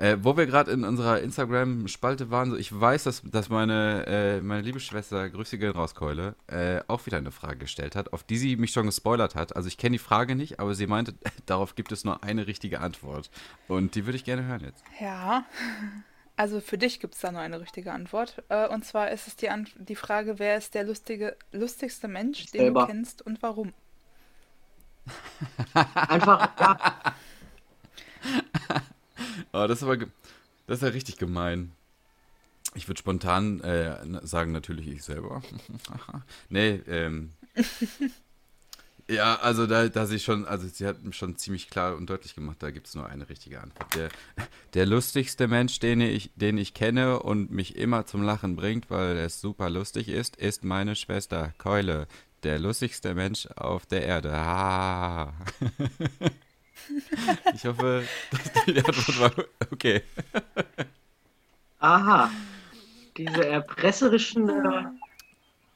Äh, wo wir gerade in unserer Instagram-Spalte waren, so, ich weiß, dass, dass meine, äh, meine liebe Schwester, Grüße gehen raus, Keule, äh, auch wieder eine Frage gestellt hat, auf die sie mich schon gespoilert hat. Also ich kenne die Frage nicht, aber sie meinte, darauf gibt es nur eine richtige Antwort. Und die würde ich gerne hören jetzt. Ja. Also für dich gibt es da nur eine richtige Antwort. Äh, Und zwar ist es die, Ant die Frage, wer ist der lustige, lustigste Mensch, den Selber. du kennst und warum? Einfach, ja, Oh, das ist aber, das ist ja richtig gemein. Ich würde spontan äh, sagen, natürlich ich selber. nee, ähm. ja, also da, da sie schon, also sie hat schon ziemlich klar und deutlich gemacht, da gibt es nur eine richtige Antwort. Der, der lustigste Mensch, den ich, den ich kenne und mich immer zum Lachen bringt, weil es super lustig ist, ist meine Schwester Keule. Der lustigste Mensch auf der Erde. Ah. ich hoffe, dass die Antwort war okay. aha. Diese erpresserischen. Äh,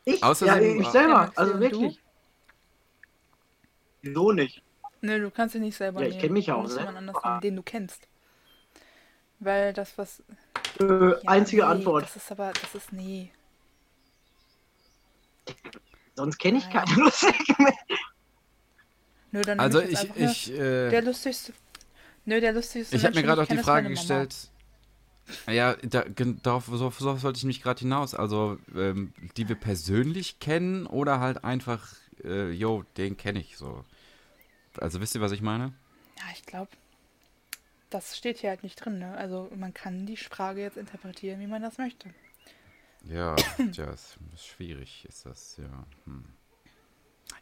ich, Außerdem- ja, ich selber, Ja, also wirklich. Wieso nicht? Nö, du kannst dich nicht selber Ja, ich nehmen. kenn mich ja auch, ne? jemand anders nehmen, den du kennst. Weil das, was. Äh, Ja, einzige nee, Antwort. Das ist aber, das ist nee. Sonst kenne ich Nein. keine lustigen Menschen. Nö, dann Also ich, nur ich, äh, Der lustigste. Nö, der lustigste ich habe mir gerade auch die Frage gestellt. Ja, da, darauf so, so sollte ich mich gerade hinaus. Also, ähm, die wir persönlich kennen oder halt einfach, äh, yo, den kenne ich so. Also wisst ihr, was ich meine? Ja, ich glaube, das steht hier halt nicht drin. Ne? Also man kann die Frage jetzt interpretieren, wie man das möchte. Ja, tja, ist, ist schwierig, ist das, ja. Hm.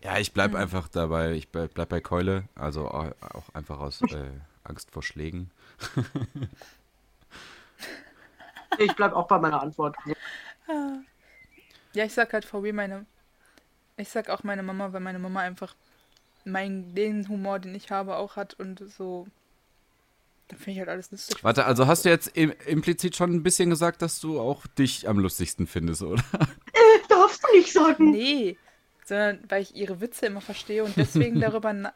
Ja, ich bleib einfach dabei, ich bleib, bleib bei Keule, also au- auch einfach aus äh, Angst vor Schlägen. Ich bleib auch bei meiner Antwort. Ja, ich sag halt VW meine. Ich sag auch meine Mama, weil meine Mama einfach mein, den Humor, den ich habe, auch hat und so. Da finde ich halt alles lustig. Warte, also hast du jetzt im, implizit schon ein bisschen gesagt, dass du auch dich am lustigsten findest, oder? Äh, darfst du nicht sagen. Nee, sondern weil ich ihre Witze immer verstehe und deswegen darüber. Na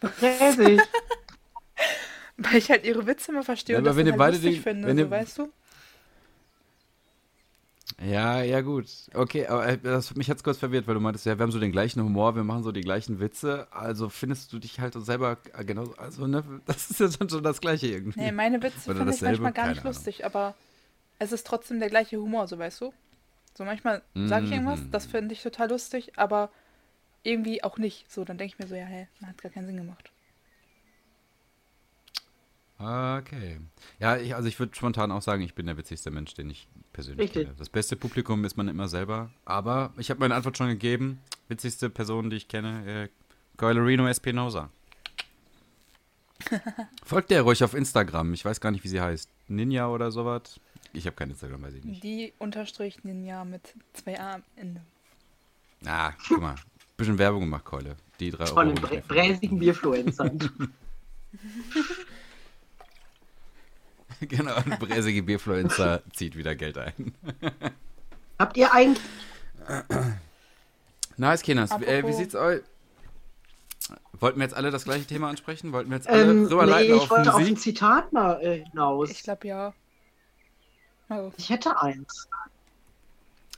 Fräsig. weil ich halt ihre Witze immer verstehe Ja, und aber das wenn halt beide lustig die- finde, wenn so, weißt du? Ja, ja, gut. Okay, aber äh, das, mich hat's kurz verwirrt, weil du meintest, ja, wir haben so den gleichen Humor, wir machen so die gleichen Witze. Also findest du dich halt selber äh, genau, also, ne, das ist ja schon das Gleiche irgendwie. Nee, meine Witze finde ich manchmal gar nicht Ahnung. lustig, aber es ist trotzdem der gleiche Humor, so weißt du? So manchmal sage ich irgendwas, Mhm. das finde ich total lustig, aber irgendwie auch nicht. So, dann denke ich mir so, ja, hä, man hat gar keinen Sinn gemacht. Okay. Ja, ich, also ich würde spontan auch sagen, ich bin der witzigste Mensch, den ich persönlich Richtig. kenne. Das beste Publikum ist man immer selber. Aber ich habe meine Antwort schon gegeben. Witzigste Person, die ich kenne, äh, Goilerino Espinosa. Folgt der ruhig auf Instagram. Ich weiß gar nicht, wie sie heißt. Ninja oder sowas. Ich habe kein Instagram, weiß ich nicht. Die unterstrich Ninja mit zwei A am Ende. Ah, guck mal. Bisschen Werbung gemacht, Keule. Die drei Von Euro. den brä bräsigen Bierfluencern. genau, ein bräsige Bierfluencer zieht wieder Geld ein. Habt ihr eigentlich. Nice, Kinas. Äh, wie sieht's euch? Wollten wir jetzt alle das gleiche Thema ansprechen? Wollten wir jetzt alle Ähm, rüberleiten nee, ich auf wollte auf ein Musik? Zitat mal äh, hinaus. Ich glaube ja. Oh. Ich hätte eins.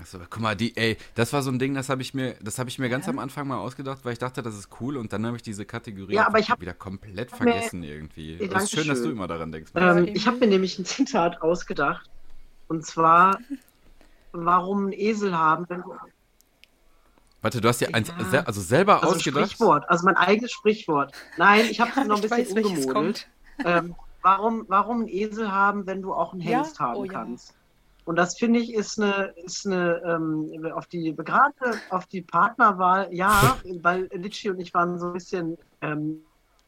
Achso, guck mal, die, ey, das war so ein Ding, das habe ich mir, das habe ich mir ganz Ja. am Anfang mal ausgedacht, weil ich dachte, das ist cool und dann habe ich diese Kategorie Ja, aber ich hab- wieder komplett hab mir- vergessen irgendwie. Ja, Das ist schön, dass du immer daran denkst. Ja, Ähm, ich habe mir nämlich ein Zitat ausgedacht. Und zwar, warum ein Esel haben, wenn du. Warte, du hast dir eins Ja. sel- also selber Also ausgedacht? Sprichwort, also mein eigenes Sprichwort. Nein, ich habe es noch ein bisschen weiß, umgemodelt. kommt. Ähm, warum, warum einen Esel haben, wenn du auch einen Ja? Hengst haben Oh ja. kannst? Und das finde ich ist eine, ist eine ähm, auf die gerade auf die Partnerwahl, ja, weil Litchi und ich waren so ein bisschen ähm,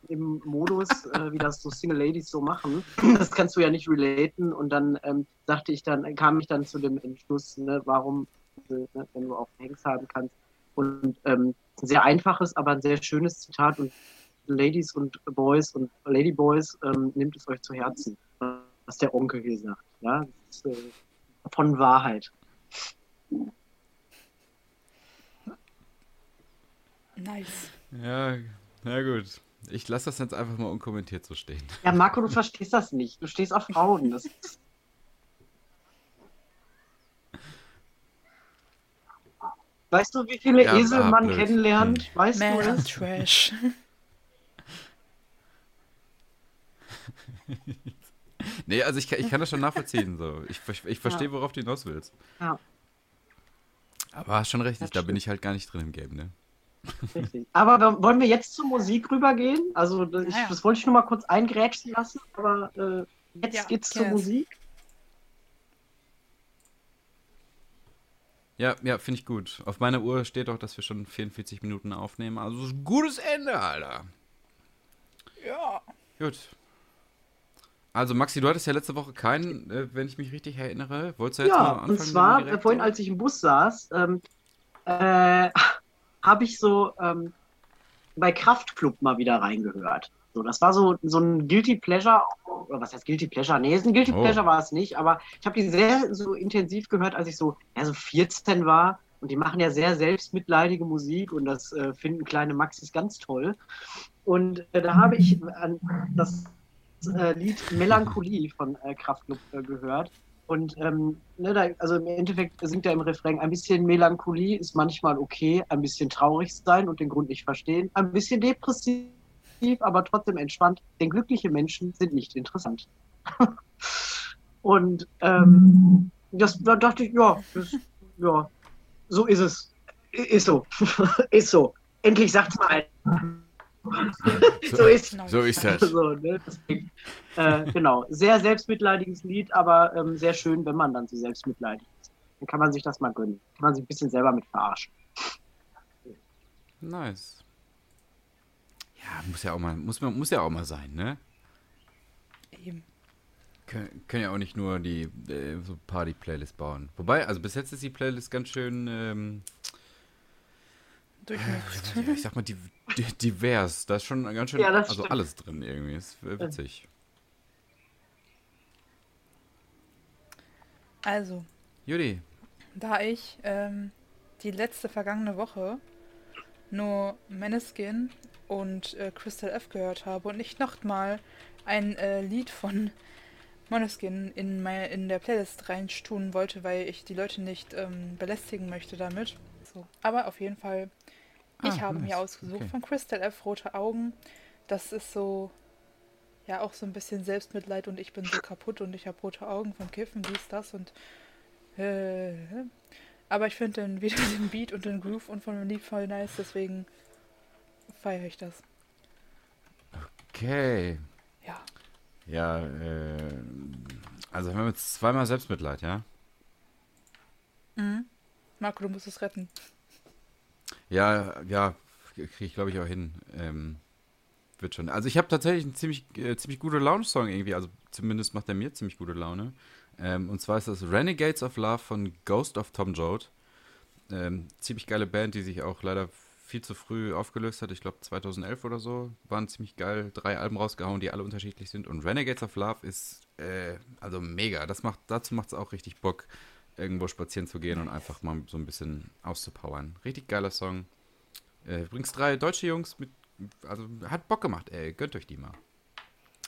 im Modus, äh, wie das so Single Ladies so machen. Das kannst du ja nicht relaten. Und dann ähm, dachte ich dann, kam ich dann zu dem Entschluss, ne, warum, äh, ne, wenn du auch einen Hengst haben kannst. Und ähm, ein sehr einfaches, aber ein sehr schönes Zitat und Ladies und Boys und Ladyboys, ähm, nehmt es euch zu Herzen, was der Onkel hier sagt. Ja, das ist, äh, von Wahrheit. Nice. Ja, na gut. Ich lasse das jetzt einfach mal unkommentiert so stehen. Ja, Marco, du verstehst das nicht. Du stehst auf Frauen. Das ist... Weißt du, wie viele Ja, Esel ah, man blöd. kennenlernt? Weißt du Man es? Trash. Nee, also ich, kann- ich kann das schon nachvollziehen. So. Ich, ich verstehe, worauf du hinaus willst. Ja, Aber hast schon recht, da bin ich halt gar nicht drin im Game, ne? richtig. Aber wollen wir jetzt zur Musik rübergehen? Also, das, ich, Ja, ja. das wollte ich nur mal kurz eingrätschen lassen, aber äh, jetzt Ja, geht's zur gerne. Musik. Ja, ja, finde ich gut. Auf meiner Uhr steht auch, dass wir schon 44 Minuten aufnehmen. Also ist ein gutes Ende, Alter. Ja. Gut. Also Maxi, du hattest ja letzte Woche keinen, äh, wenn ich mich richtig erinnere. Wolltest du jetzt mal Ja, anfangen? und zwar, äh, vorhin, als ich im Bus saß, ähm, äh, habe ich so ähm, bei Kraftklub mal wieder reingehört. So, das war so, so ein Guilty Pleasure, oder was heißt Guilty Pleasure? Nee, ist ein Guilty Oh. Pleasure war es nicht, aber ich habe die sehr so intensiv gehört, als ich so, ja, so 14 war. Und die machen ja sehr selbstmitleidige Musik und das äh, finden kleine Maxis ganz toll. Und äh, da habe ich an das äh, Lied Melancholie von äh, Kraftklub äh, gehört. Und ähm, ne, da, also im Endeffekt singt er im Refrain, ein bisschen Melancholie ist manchmal okay, ein bisschen traurig sein und den Grund nicht verstehen, ein bisschen depressiv, aber trotzdem entspannt, denn glückliche Menschen sind nicht interessant. und ähm, das, da dachte ich, ja, das, ja, so ist es. Ist so. ist so. Endlich sagt's mal. so ist Nice. So ist das. so, ne? Deswegen, äh, genau, sehr selbstmitleidiges Lied, aber ähm, sehr schön, wenn man dann so selbstmitleidig ist. Dann kann man sich das mal gönnen. Kann man sich ein bisschen selber mit verarschen. Nice. Ja, muss ja auch mal, muss, man, muss ja auch mal sein, ne? Eben. können, können ja auch nicht nur die äh, so Party-Playlist bauen. Wobei, also bis jetzt ist die Playlist ganz schön, ähm, Durchmischt. ja, ich sag mal, die, divers. Da ist schon ganz schön, Ja, das also stimmt. alles drin irgendwie. Ist witzig. Also, Judy, da ich ähm, die letzte vergangene Woche nur Maneskin und äh, Crystal F gehört habe und nicht nochmal ein äh, Lied von Maneskin in, in der Playlist reintun wollte, weil ich die Leute nicht ähm, belästigen möchte damit. So. Aber auf jeden Fall, ich Ah, habe nice. mir ausgesucht Okay. von Crystal F Rote Augen. Das ist so, ja, auch so ein bisschen Selbstmitleid und ich bin so kaputt und ich habe rote Augen vom Kiffen, dies, das und äh, aber ich finde dann wieder den Beat und den Groove und von dem Lied voll nice, deswegen feiere ich das. okay. Ja. Ja, äh, also haben wir jetzt zweimal Selbstmitleid, ja? Mhm. Marco, du musst es retten. Ja, ja, kriege ich glaube ich auch hin. Ähm, wird schon. Also ich habe tatsächlich einen ziemlich, äh, ziemlich gute Laune-Song irgendwie, also zumindest macht er mir ziemlich gute Laune. Ähm, und zwar ist das Renegades of Love von Ghost of Tom Joad. Ähm, ziemlich geile Band, die sich auch leider viel zu früh aufgelöst hat. Ich glaube 2011 oder so. Waren ziemlich geil. Drei Alben rausgehauen, die alle unterschiedlich sind. Und Renegades of Love ist äh, also mega. Das macht, dazu macht es auch richtig Bock, irgendwo spazieren zu gehen und einfach mal so ein bisschen auszupowern. Richtig geiler Song. Äh, übrigens drei deutsche Jungs mit, also hat Bock gemacht, ey, gönnt euch die mal.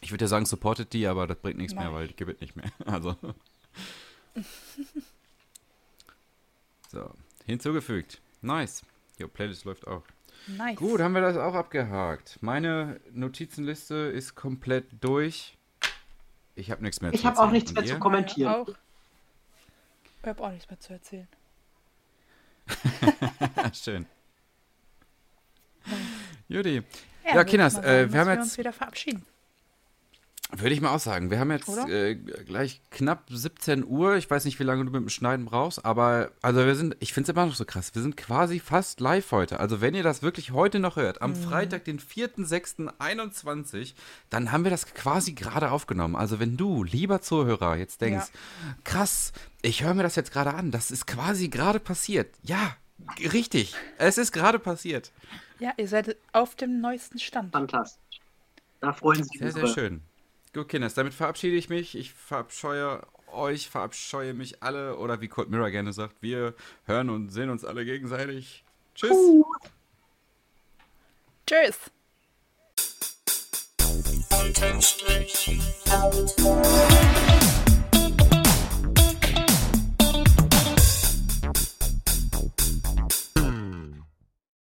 Ich würde ja sagen, supportet die, aber das bringt nichts Mach mehr, ich. weil die gibt nicht mehr. Also. so, hinzugefügt. Nice. Jo, Playlist läuft auch. Nice. Gut, haben wir das auch abgehakt. Meine Notizenliste ist komplett durch. Ich habe nichts mehr Ich zu habe auch nichts mehr ihr? zu kommentieren. Ich habe auch nichts mehr zu erzählen. Schön. Judy, Ja, Ja, Kinders, äh, wir haben jetzt- uns wieder verabschieden. Würde ich mal auch sagen. Wir haben jetzt äh, gleich knapp 17 Uhr. Ich weiß nicht, wie lange du mit dem Schneiden brauchst, aber also wir sind, ich finde es immer noch so krass. Wir sind quasi fast live heute. Also wenn ihr das wirklich heute noch hört, am Freitag, den 4.6.21, dann haben wir das quasi gerade aufgenommen. Also wenn du, lieber Zuhörer, jetzt denkst, krass, ich höre mir das jetzt gerade an, das ist quasi gerade passiert. Ja, richtig. Es ist gerade passiert. Ja, ihr seid auf dem neuesten Stand. Fantastisch. Da freuen sich Sehr, sehr schön. Gut, Kinders, damit verabschiede ich mich. Ich verabscheue euch, verabscheue mich alle oder wie Cold Mirror gerne sagt, wir hören und sehen uns alle gegenseitig. Tschüss. Tschüss. Unterstrich.